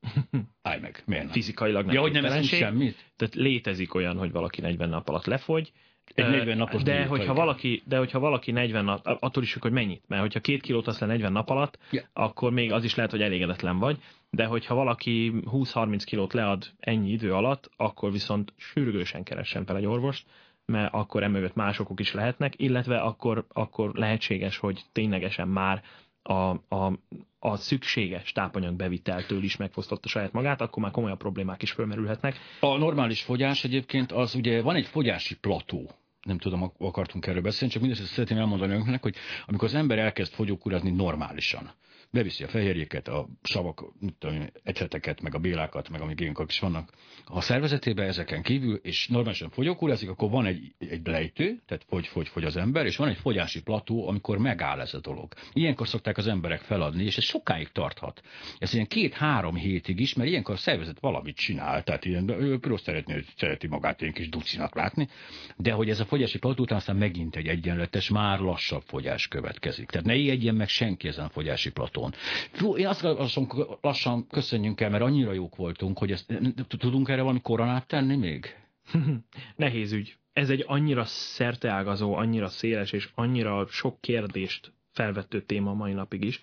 Állj meg, miért nem? Fizikailag nem. Ja, hogy nem eszünk semmit? Tehát létezik olyan, hogy valaki 40 nap alatt lefogy, egy 40 napos de hogyha, valaki, de hogyha valaki 40 nap, attól is, hogy mennyit, mert hogyha két kilót azt le 40 nap alatt, yeah. akkor még az is lehet, hogy elégedetlen vagy, de hogyha valaki 20-30 kilót lead ennyi idő alatt, akkor viszont sürgősen keressen fel egy orvost, mert akkor emögött másokok is lehetnek, illetve akkor, akkor lehetséges, hogy ténylegesen már a, a, a szükséges tápanyag beviteltől is megfosztotta saját magát, akkor már komolyabb problémák is fölmerülhetnek. A normális fogyás egyébként az ugye van egy fogyási plató, nem tudom, akartunk erről beszélni, csak mindezt szeretném elmondani önöknek, hogy amikor az ember elkezd fogyókúrázni normálisan, beviszi a fehérjéket, a savak, tudom, eceteket, meg a bélákat, meg amik ilyenkor is vannak a szervezetébe ezeken kívül, és normálisan fogyókúrázik, akkor van egy, egy lejtő, tehát fogy, fogy, fogy az ember, és van egy fogyási plató, amikor megáll ez a dolog. Ilyenkor szokták az emberek feladni, és ez sokáig tarthat. Ez ilyen két-három hétig is, mert ilyenkor a szervezet valamit csinál, tehát ilyen, ő rossz szeretni, szereti magát ilyen kis ducinak látni, de hogy ez a fogyási plató után aztán megint egy egyenletes, már lassabb fogyás következik. Tehát ne ijedjen meg senki ezen a fogyási plató szektorton. Fú, én azt lassan, lassan köszönjünk el, mert annyira jók voltunk, hogy ezt, tudunk erre valami koronát tenni még? Nehéz ügy. Ez egy annyira szerteágazó, annyira széles és annyira sok kérdést felvettő téma mai napig is,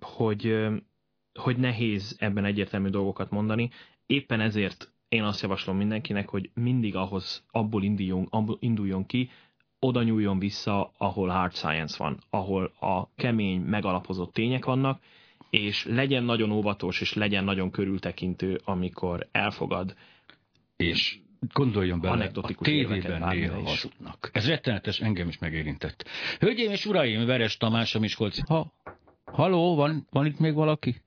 hogy, hogy nehéz ebben egyértelmű dolgokat mondani. Éppen ezért én azt javaslom mindenkinek, hogy mindig ahhoz abból induljon, abból induljon ki, oda nyúljon vissza, ahol hard science van, ahol a kemény, megalapozott tények vannak, és legyen nagyon óvatos, és legyen nagyon körültekintő, amikor elfogad. És gondoljon bele, a tévében néha hazudnak. Ez rettenetes, engem is megérintett. Hölgyeim és uraim, Veres Tamás, a Miskolci. Ha, haló, van, van itt még valaki?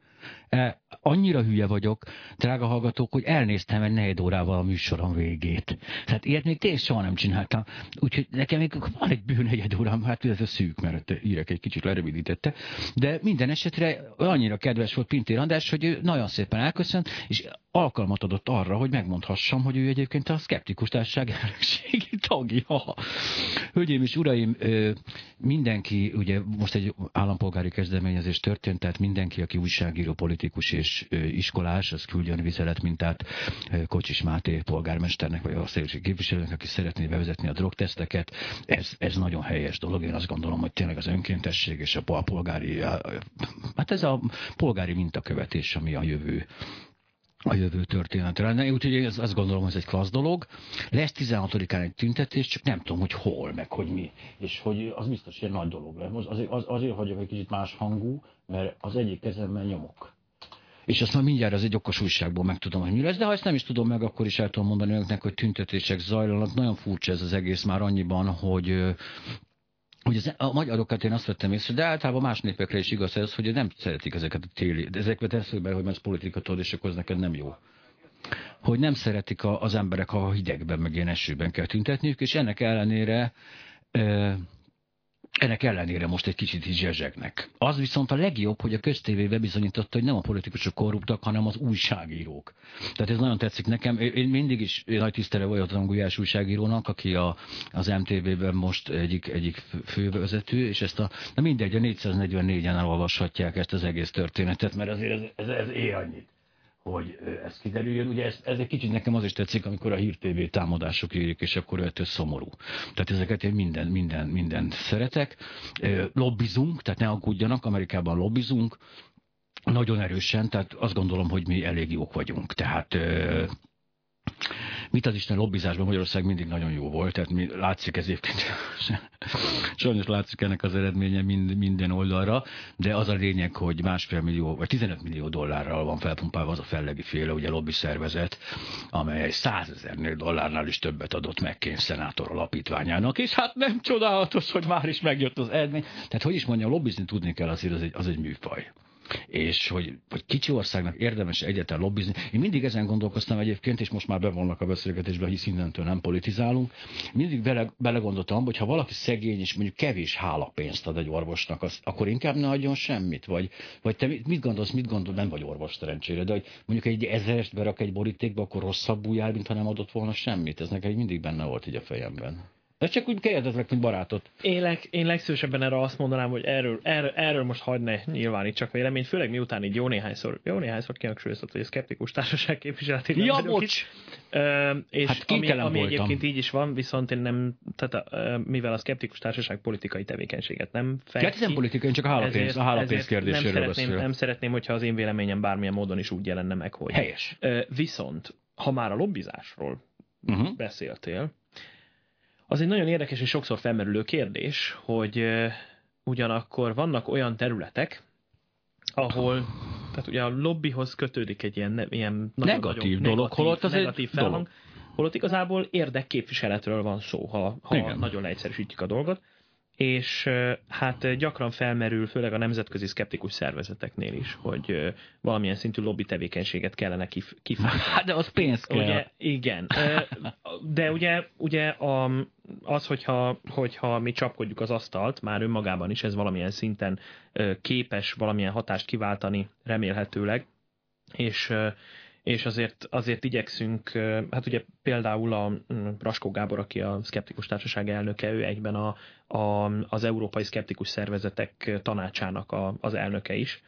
E, annyira hülye vagyok, drága hallgatók, hogy elnéztem egy negyed órával a műsorom végét. Tehát ilyet még tényleg soha nem csináltam. Úgyhogy nekem még van egy bő negyed órám, hát ez a szűk, mert írek egy kicsit lerövidítette. De minden esetre annyira kedves volt Pintér András, hogy ő nagyon szépen elköszönt, és alkalmat adott arra, hogy megmondhassam, hogy ő egyébként a szkeptikus társaság elnökségi tagja. Hölgyeim és uraim, mindenki, ugye most egy állampolgári kezdeményezés történt, tehát mindenki, aki újságíró, politikus és iskolás, az küldjön vizelet mintát Kocsis Máté polgármesternek, vagy a szélség képviselőnek, aki szeretné bevezetni a drogteszteket. Ez, ez nagyon helyes dolog. Én azt gondolom, hogy tényleg az önkéntesség és a polgári, hát ez a polgári mintakövetés, ami a jövő a jövő történetre lenne. Úgyhogy én azt gondolom, hogy ez egy klassz dolog. Lesz 16-án egy tüntetés, csak nem tudom, hogy hol, meg hogy mi. És hogy az biztos egy nagy dolog lesz. Azért, az, azért vagyok egy kicsit más hangú, mert az egyik kezemben nyomok. És azt már mindjárt az egy okos újságból megtudom, hogy mi lesz, de ha ezt nem is tudom meg, akkor is el tudom mondani önöknek, hogy tüntetések zajlanak. Nagyon furcsa ez az egész már annyiban, hogy hogy az, a magyarokat én azt vettem észre, de általában más népekre is igaz ez, hogy nem szeretik ezeket a téli, de ezeket eszükbe, hogy ez politika tudod, és akkor neked nem jó. Hogy nem szeretik a, az emberek, ha hidegben, meg ilyen esőben kell tüntetniük, és ennek ellenére e, ennek ellenére most egy kicsit is zsezsegnek. Az viszont a legjobb, hogy a köztévé bizonyította, hogy nem a politikusok korruptak, hanem az újságírók. Tehát ez nagyon tetszik nekem. Én mindig is nagy tisztele voltam Gulyás újságírónak, aki a, az MTV-ben most egyik, egyik fővezető, és ezt a, na mindegy, a 444-en elolvashatják ezt az egész történetet, mert azért ez, ez, ez ér annyit hogy ez kiderüljön. Ugye ez, ez egy kicsit nekem az is tetszik, amikor a Hír TV támadások érik, és akkor ettől szomorú. Tehát ezeket én minden, minden, minden szeretek. Lobbizunk, tehát ne aggódjanak, Amerikában lobbizunk, nagyon erősen, tehát azt gondolom, hogy mi elég jók vagyunk. Tehát mit az Isten lobbizásban Magyarország mindig nagyon jó volt, tehát mi, látszik ez egyébként, sajnos látszik ennek az eredménye mind, minden oldalra, de az a lényeg, hogy másfél millió, vagy 15 millió dollárral van felpumpálva az a fellegi féle, ugye lobby szervezet, amely 100 ezernél dollárnál is többet adott meg szenátor alapítványának, és hát nem csodálatos, hogy már is megjött az eredmény. Tehát hogy is mondjam, lobbizni tudni kell azért, az egy, az egy műfaj és hogy, hogy kicsi országnak érdemes egyetlen lobbizni. Én mindig ezen gondolkoztam egyébként, és most már bevonnak a beszélgetésbe, hisz innentől nem politizálunk. Mindig bele, belegondoltam, hogy ha valaki szegény és mondjuk kevés hálapénzt ad egy orvosnak, az, akkor inkább ne adjon semmit. Vagy, vagy te mit gondolsz, mit gondol, nem vagy orvos szerencsére, de hogy mondjuk egy ezerest berak egy borítékba, akkor rosszabbul jár, mint ha nem adott volna semmit. Ez nekem mindig benne volt így a fejemben. Ez csak úgy kérdezlek, mint barátot. Én, leg, én legszívesebben erre azt mondanám, hogy erről, erről, erről most hagyd ne nyilván csak véleményt, főleg miután így jó néhányszor, jó néhányszor kihangsúlyozott, hogy a szkeptikus társaság képviseletében ja, bocs! Ö, és hát ami, ami egyébként így is van, viszont én nem, tehát a, mivel a szkeptikus társaság politikai tevékenységet nem fejt hát ki, politika, én csak a hálapénz, a hálapénz kérdéséről nem szeretném, nem szeretném, hogyha az én véleményem bármilyen módon is úgy jelenne meg, hogy... Helyes. Ö, viszont, ha már a lobbizásról uh-huh. beszéltél, az egy nagyon érdekes és sokszor felmerülő kérdés, hogy ugyanakkor vannak olyan területek, ahol tehát ugye a lobbyhoz kötődik egy ilyen, ilyen negatív nagyon, dolog, negatív, holott az negatív felhang, dolog. holott igazából érdekképviseletről van szó, ha, ha nagyon leegyszerűsítjük a dolgot és hát gyakran felmerül, főleg a nemzetközi szkeptikus szervezeteknél is, hogy valamilyen szintű lobby tevékenységet kellene kif- kifejteni. Hát de az pénz kell. Ugye, igen. De ugye, ugye a, az, hogyha, hogyha mi csapkodjuk az asztalt, már önmagában is ez valamilyen szinten képes valamilyen hatást kiváltani remélhetőleg, és és azért, azért igyekszünk, hát ugye például a Raskó Gábor, aki a Szkeptikus Társaság elnöke, ő egyben a, a, az Európai Szkeptikus Szervezetek tanácsának a, az elnöke is.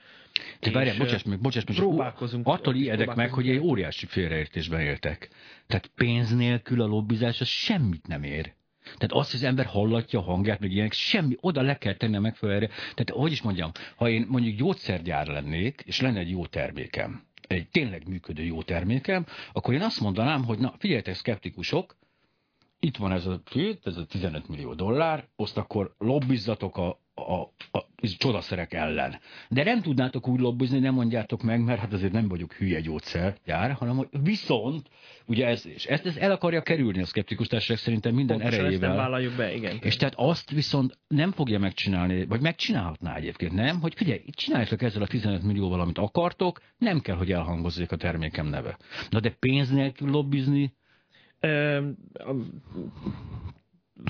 De várjál, bocsáss meg, bocsáss meg, próbálkozunk, attól ijedek meg, hogy egy óriási félreértésben éltek. Tehát pénz nélkül a lobbizás az semmit nem ér. Tehát azt, hogy az ember hallatja a hangját, meg ilyenek, semmi, oda le kell tenni a megfelelőre. Tehát, hogy is mondjam, ha én mondjuk gyógyszergyár lennék, és lenne egy jó termékem, egy tényleg működő jó termékem, akkor én azt mondanám, hogy na figyeljetek, szkeptikusok, itt van ez a ez a 15 millió dollár, azt akkor lobbizzatok a, a, a csodaszerek ellen. De nem tudnátok úgy lobbizni, nem mondjátok meg, mert hát azért nem vagyok hülye gyógyszergyár, hanem hogy viszont, ugye ez, és ezt, ezt el akarja kerülni a szkeptikus társaság szerintem minden Pontosan erejével. Ezt nem vállaljuk be, igen. És tehát azt viszont nem fogja megcsinálni, vagy megcsinálhatná egyébként, nem? Hogy figyelj, csináljátok ezzel a 15 millióval, amit akartok, nem kell, hogy elhangozzék a termékem neve. Na de pénz nélkül lobbizni,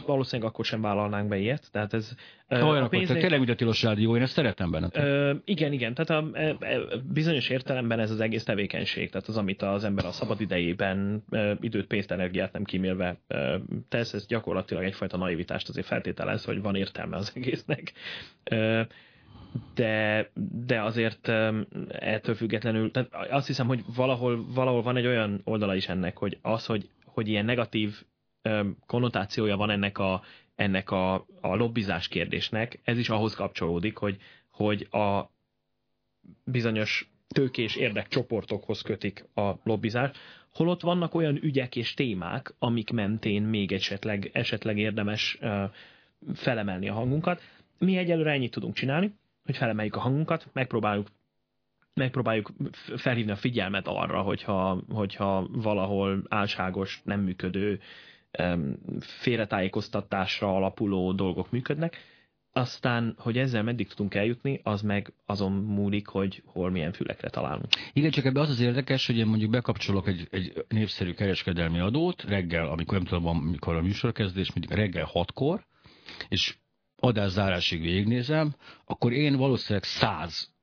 valószínűleg akkor sem vállalnánk be ilyet. Tehát ez, Olyan, a pénznek... tehát tényleg úgy a tilos rádió, én ezt szeretem benne. Ö, igen, igen, tehát a, a, a, bizonyos értelemben ez az egész tevékenység, tehát az, amit az ember a szabad idejében időt, pénzt, energiát nem kímélve tesz, ez gyakorlatilag egyfajta naivitást azért feltételez, hogy van értelme az egésznek. Ö, de, de azért ettől függetlenül, tehát azt hiszem, hogy valahol, valahol van egy olyan oldala is ennek, hogy az, hogy, hogy ilyen negatív konnotációja van ennek a, ennek a, a lobbizás kérdésnek, ez is ahhoz kapcsolódik, hogy, hogy a bizonyos tőkés érdekcsoportokhoz kötik a lobbizást, holott vannak olyan ügyek és témák, amik mentén még esetleg, esetleg érdemes felemelni a hangunkat. Mi egyelőre ennyit tudunk csinálni, hogy felemeljük a hangunkat, megpróbáljuk megpróbáljuk felhívni a figyelmet arra, hogyha, hogyha valahol álságos, nem működő, félretájékoztatásra alapuló dolgok működnek, aztán, hogy ezzel meddig tudunk eljutni, az meg azon múlik, hogy hol milyen fülekre találunk. Igen, csak ebbe az az érdekes, hogy én mondjuk bekapcsolok egy, egy népszerű kereskedelmi adót reggel, amikor nem tudom, amikor a műsorkezdés, mindig reggel hatkor, és adászárásig végignézem, akkor én valószínűleg száz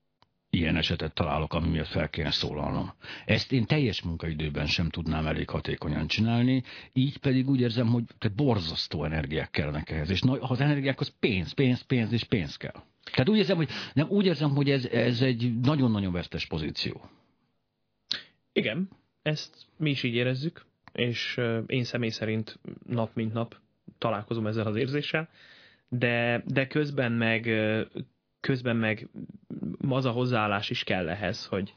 ilyen esetet találok, ami miatt fel kéne szólalnom. Ezt én teljes munkaidőben sem tudnám elég hatékonyan csinálni, így pedig úgy érzem, hogy te borzasztó energiák kellenek ehhez, és az energiákhoz pénz, pénz, pénz és pénz kell. Tehát úgy érzem, hogy, nem, úgy érzem, hogy ez, ez egy nagyon-nagyon vesztes pozíció. Igen, ezt mi is így érezzük, és én személy szerint nap mint nap találkozom ezzel az érzéssel, de, de közben meg közben meg az a hozzáállás is kell ehhez, hogy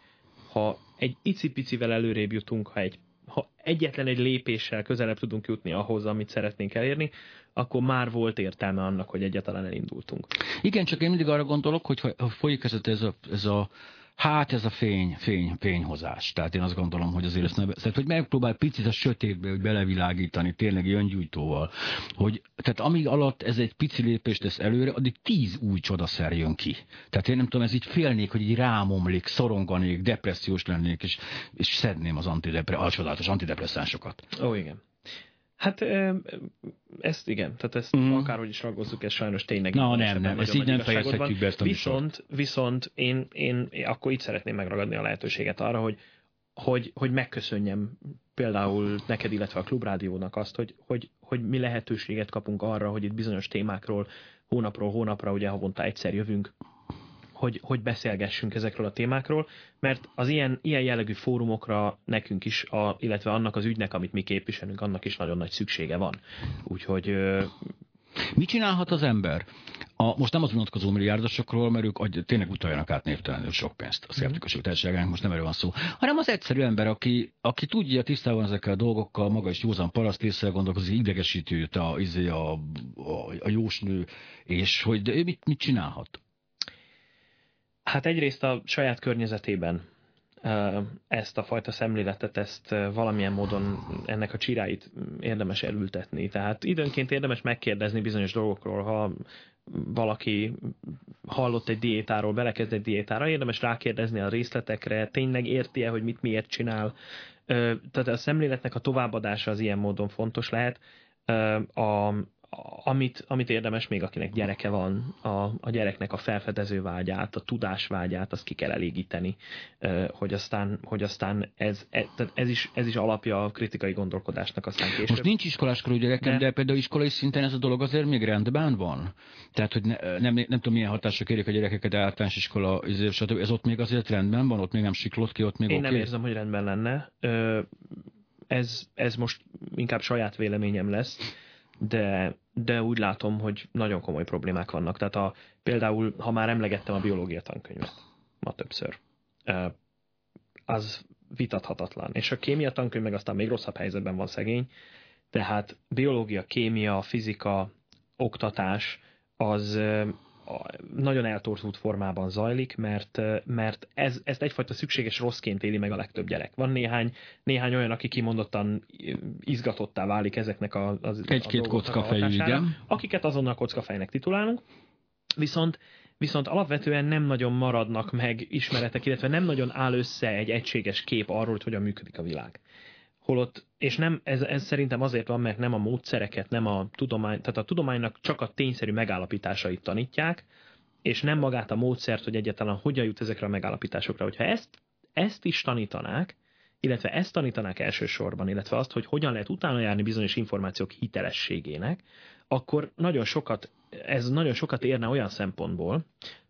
ha egy icipicivel előrébb jutunk, ha, egy, ha egyetlen egy lépéssel közelebb tudunk jutni ahhoz, amit szeretnénk elérni, akkor már volt értelme annak, hogy egyáltalán elindultunk. Igen, csak én mindig arra gondolok, hogy ha folyik ez a, ez a, ez a Hát ez a fény, fény, fényhozás. Tehát én azt gondolom, hogy azért ezt ne, tehát, hogy megpróbál picit a sötétbe, hogy belevilágítani, tényleg öngyújtóval. Hogy, tehát amíg alatt ez egy pici lépést tesz előre, addig tíz új csodaszer jön ki. Tehát én nem tudom, ez így félnék, hogy így rámomlik, szoronganék, depressziós lennék, és, és szedném az antidepre, a csodálatos antidepresszánsokat. Ó, igen. Hát ezt igen, tehát ezt mm. akárhogy is raggozzuk, ez sajnos tényleg. Na nem, nem, ezt így nem fejezhetjük be ezt a Viszont, viszont én, én, én akkor itt szeretném megragadni a lehetőséget arra, hogy, hogy, hogy megköszönjem például neked, illetve a Klubrádiónak azt, hogy, hogy, hogy mi lehetőséget kapunk arra, hogy itt bizonyos témákról hónapról hónapra, ugye havonta egyszer jövünk, hogy, hogy beszélgessünk ezekről a témákról, mert az ilyen, ilyen jellegű fórumokra nekünk is, a, illetve annak az ügynek, amit mi képviselünk, annak is nagyon nagy szüksége van. Úgyhogy Mit csinálhat az ember? A, most nem az vonatkozó milliárdosokról, mert ők agy, tényleg utaljanak át névtelenül sok pénzt a szkeptikusok társaságának, most nem erről van szó, hanem az egyszerű ember, aki, aki tudja tisztában ezekkel a dolgokkal, maga is józan paraszt észre gondolkozik, idegesítő a, izé, a, a, a jósnő, és hogy de ő mit, mit csinálhat? Hát egyrészt a saját környezetében ezt a fajta szemléletet, ezt valamilyen módon ennek a csiráit érdemes elültetni. Tehát időnként érdemes megkérdezni bizonyos dolgokról, ha valaki hallott egy diétáról, belekezd egy diétára, érdemes rákérdezni a részletekre, tényleg érti-e, hogy mit miért csinál. Tehát a szemléletnek a továbbadása az ilyen módon fontos lehet. A, amit, amit érdemes még, akinek gyereke van, a, a gyereknek a felfedező vágyát, a tudás vágyát, azt ki kell elégíteni, hogy aztán, hogy aztán ez, ez, ez, is, ez is alapja a kritikai gondolkodásnak aztán később. Most nincs iskoláskorú gyerekem, de... de például iskolai szinten ez a dolog azért még rendben van. Tehát, hogy ne, nem, nem tudom, milyen hatásra kérik a gyerekeket általános iskola, stb. Ez ott még azért rendben van, ott még nem siklott ki, ott még Én okay. nem érzem, hogy rendben lenne. Ez, ez most inkább saját véleményem lesz de, de úgy látom, hogy nagyon komoly problémák vannak. Tehát a, például, ha már emlegettem a biológia tankönyvet ma többször, az vitathatatlan. És a kémia tankönyv meg aztán még rosszabb helyzetben van szegény, tehát biológia, kémia, fizika, oktatás az nagyon eltorzult formában zajlik, mert, mert ez, ezt egyfajta szükséges rosszként éli meg a legtöbb gyerek. Van néhány, néhány olyan, aki kimondottan izgatottá válik ezeknek a, az Egy-két kockafejű, igen. Akiket azonnal kockafejnek titulálunk, viszont viszont alapvetően nem nagyon maradnak meg ismeretek, illetve nem nagyon áll össze egy egységes kép arról, hogy hogyan működik a világ. Holott, és nem, ez, ez szerintem azért van, mert nem a módszereket, nem a tudomány, tehát a tudománynak csak a tényszerű megállapításait tanítják, és nem magát a módszert, hogy egyáltalán hogyan jut ezekre a megállapításokra. Hogyha ezt, ezt is tanítanák, illetve ezt tanítanák elsősorban, illetve azt, hogy hogyan lehet utána járni bizonyos információk hitelességének, akkor nagyon sokat, ez nagyon sokat érne olyan szempontból,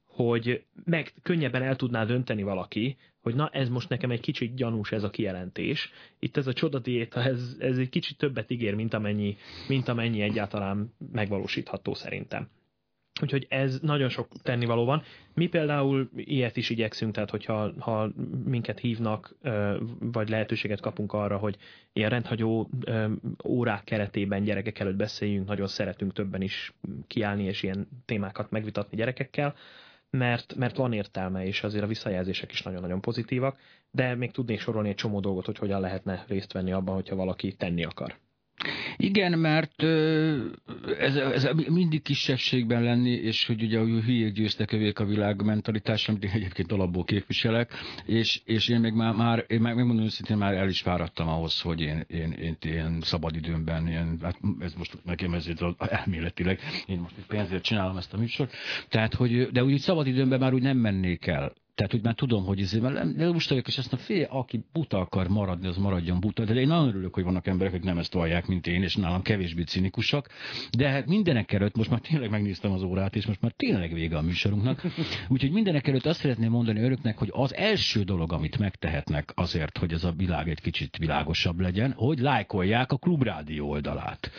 hogy meg könnyebben el tudná dönteni valaki, hogy na ez most nekem egy kicsit gyanús ez a kijelentés. Itt ez a csodadiéta, ez, ez egy kicsit többet ígér, mint amennyi, mint amennyi egyáltalán megvalósítható szerintem. Úgyhogy ez nagyon sok tennivaló van. Mi például ilyet is igyekszünk, tehát hogyha ha minket hívnak, vagy lehetőséget kapunk arra, hogy ilyen rendhagyó órák keretében gyerekek előtt beszéljünk, nagyon szeretünk többen is kiállni és ilyen témákat megvitatni gyerekekkel, mert, mert van értelme, és azért a visszajelzések is nagyon-nagyon pozitívak, de még tudnék sorolni egy csomó dolgot, hogy hogyan lehetne részt venni abban, hogyha valaki tenni akar. Igen, mert ez, ez mindig kisebbségben lenni, és hogy ugye a hülyék győztek övék a világ mentalitás, amit én egyébként alapból képviselek, és, és én még már, már én meg, megmondom őszintén, már el is fáradtam ahhoz, hogy én, én, én, én szabadidőmben, ilyen, hát ez most nekem ezért elméletileg, én most pénzért csinálom ezt a műsort, tehát hogy, de úgy szabadidőmben már úgy nem mennék el tehát, hogy már tudom, hogy ez, de most vagyok, és azt a fél, aki buta akar maradni, az maradjon buta. De én nagyon örülök, hogy vannak emberek, akik nem ezt vallják, mint én, és nálam kevésbé cinikusak. De hát mindenek előtt, most már tényleg megnéztem az órát, és most már tényleg vége a műsorunknak. Úgyhogy mindenek előtt azt szeretném mondani önöknek, hogy az első dolog, amit megtehetnek azért, hogy ez a világ egy kicsit világosabb legyen, hogy lájkolják a klubrádió oldalát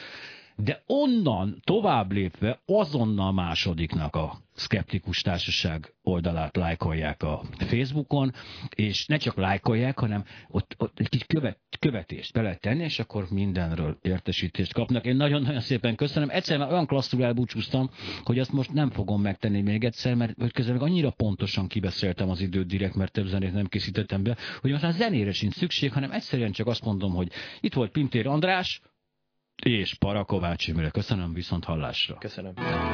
de onnan tovább lépve azonnal másodiknak a szkeptikus társaság oldalát lájkolják a Facebookon, és ne csak lájkolják, hanem ott, ott egy kicsit követ, követést be lehet tenni, és akkor mindenről értesítést kapnak. Én nagyon-nagyon szépen köszönöm. Egyszer már olyan klasszul elbúcsúztam, hogy azt most nem fogom megtenni még egyszer, mert közben meg annyira pontosan kibeszéltem az időt direkt, mert több zenét nem készítettem be, hogy most már zenére sincs szükség, hanem egyszerűen csak azt mondom, hogy itt volt Pintér András, és Parakovács Imre. Köszönöm viszont hallásra. Köszönöm.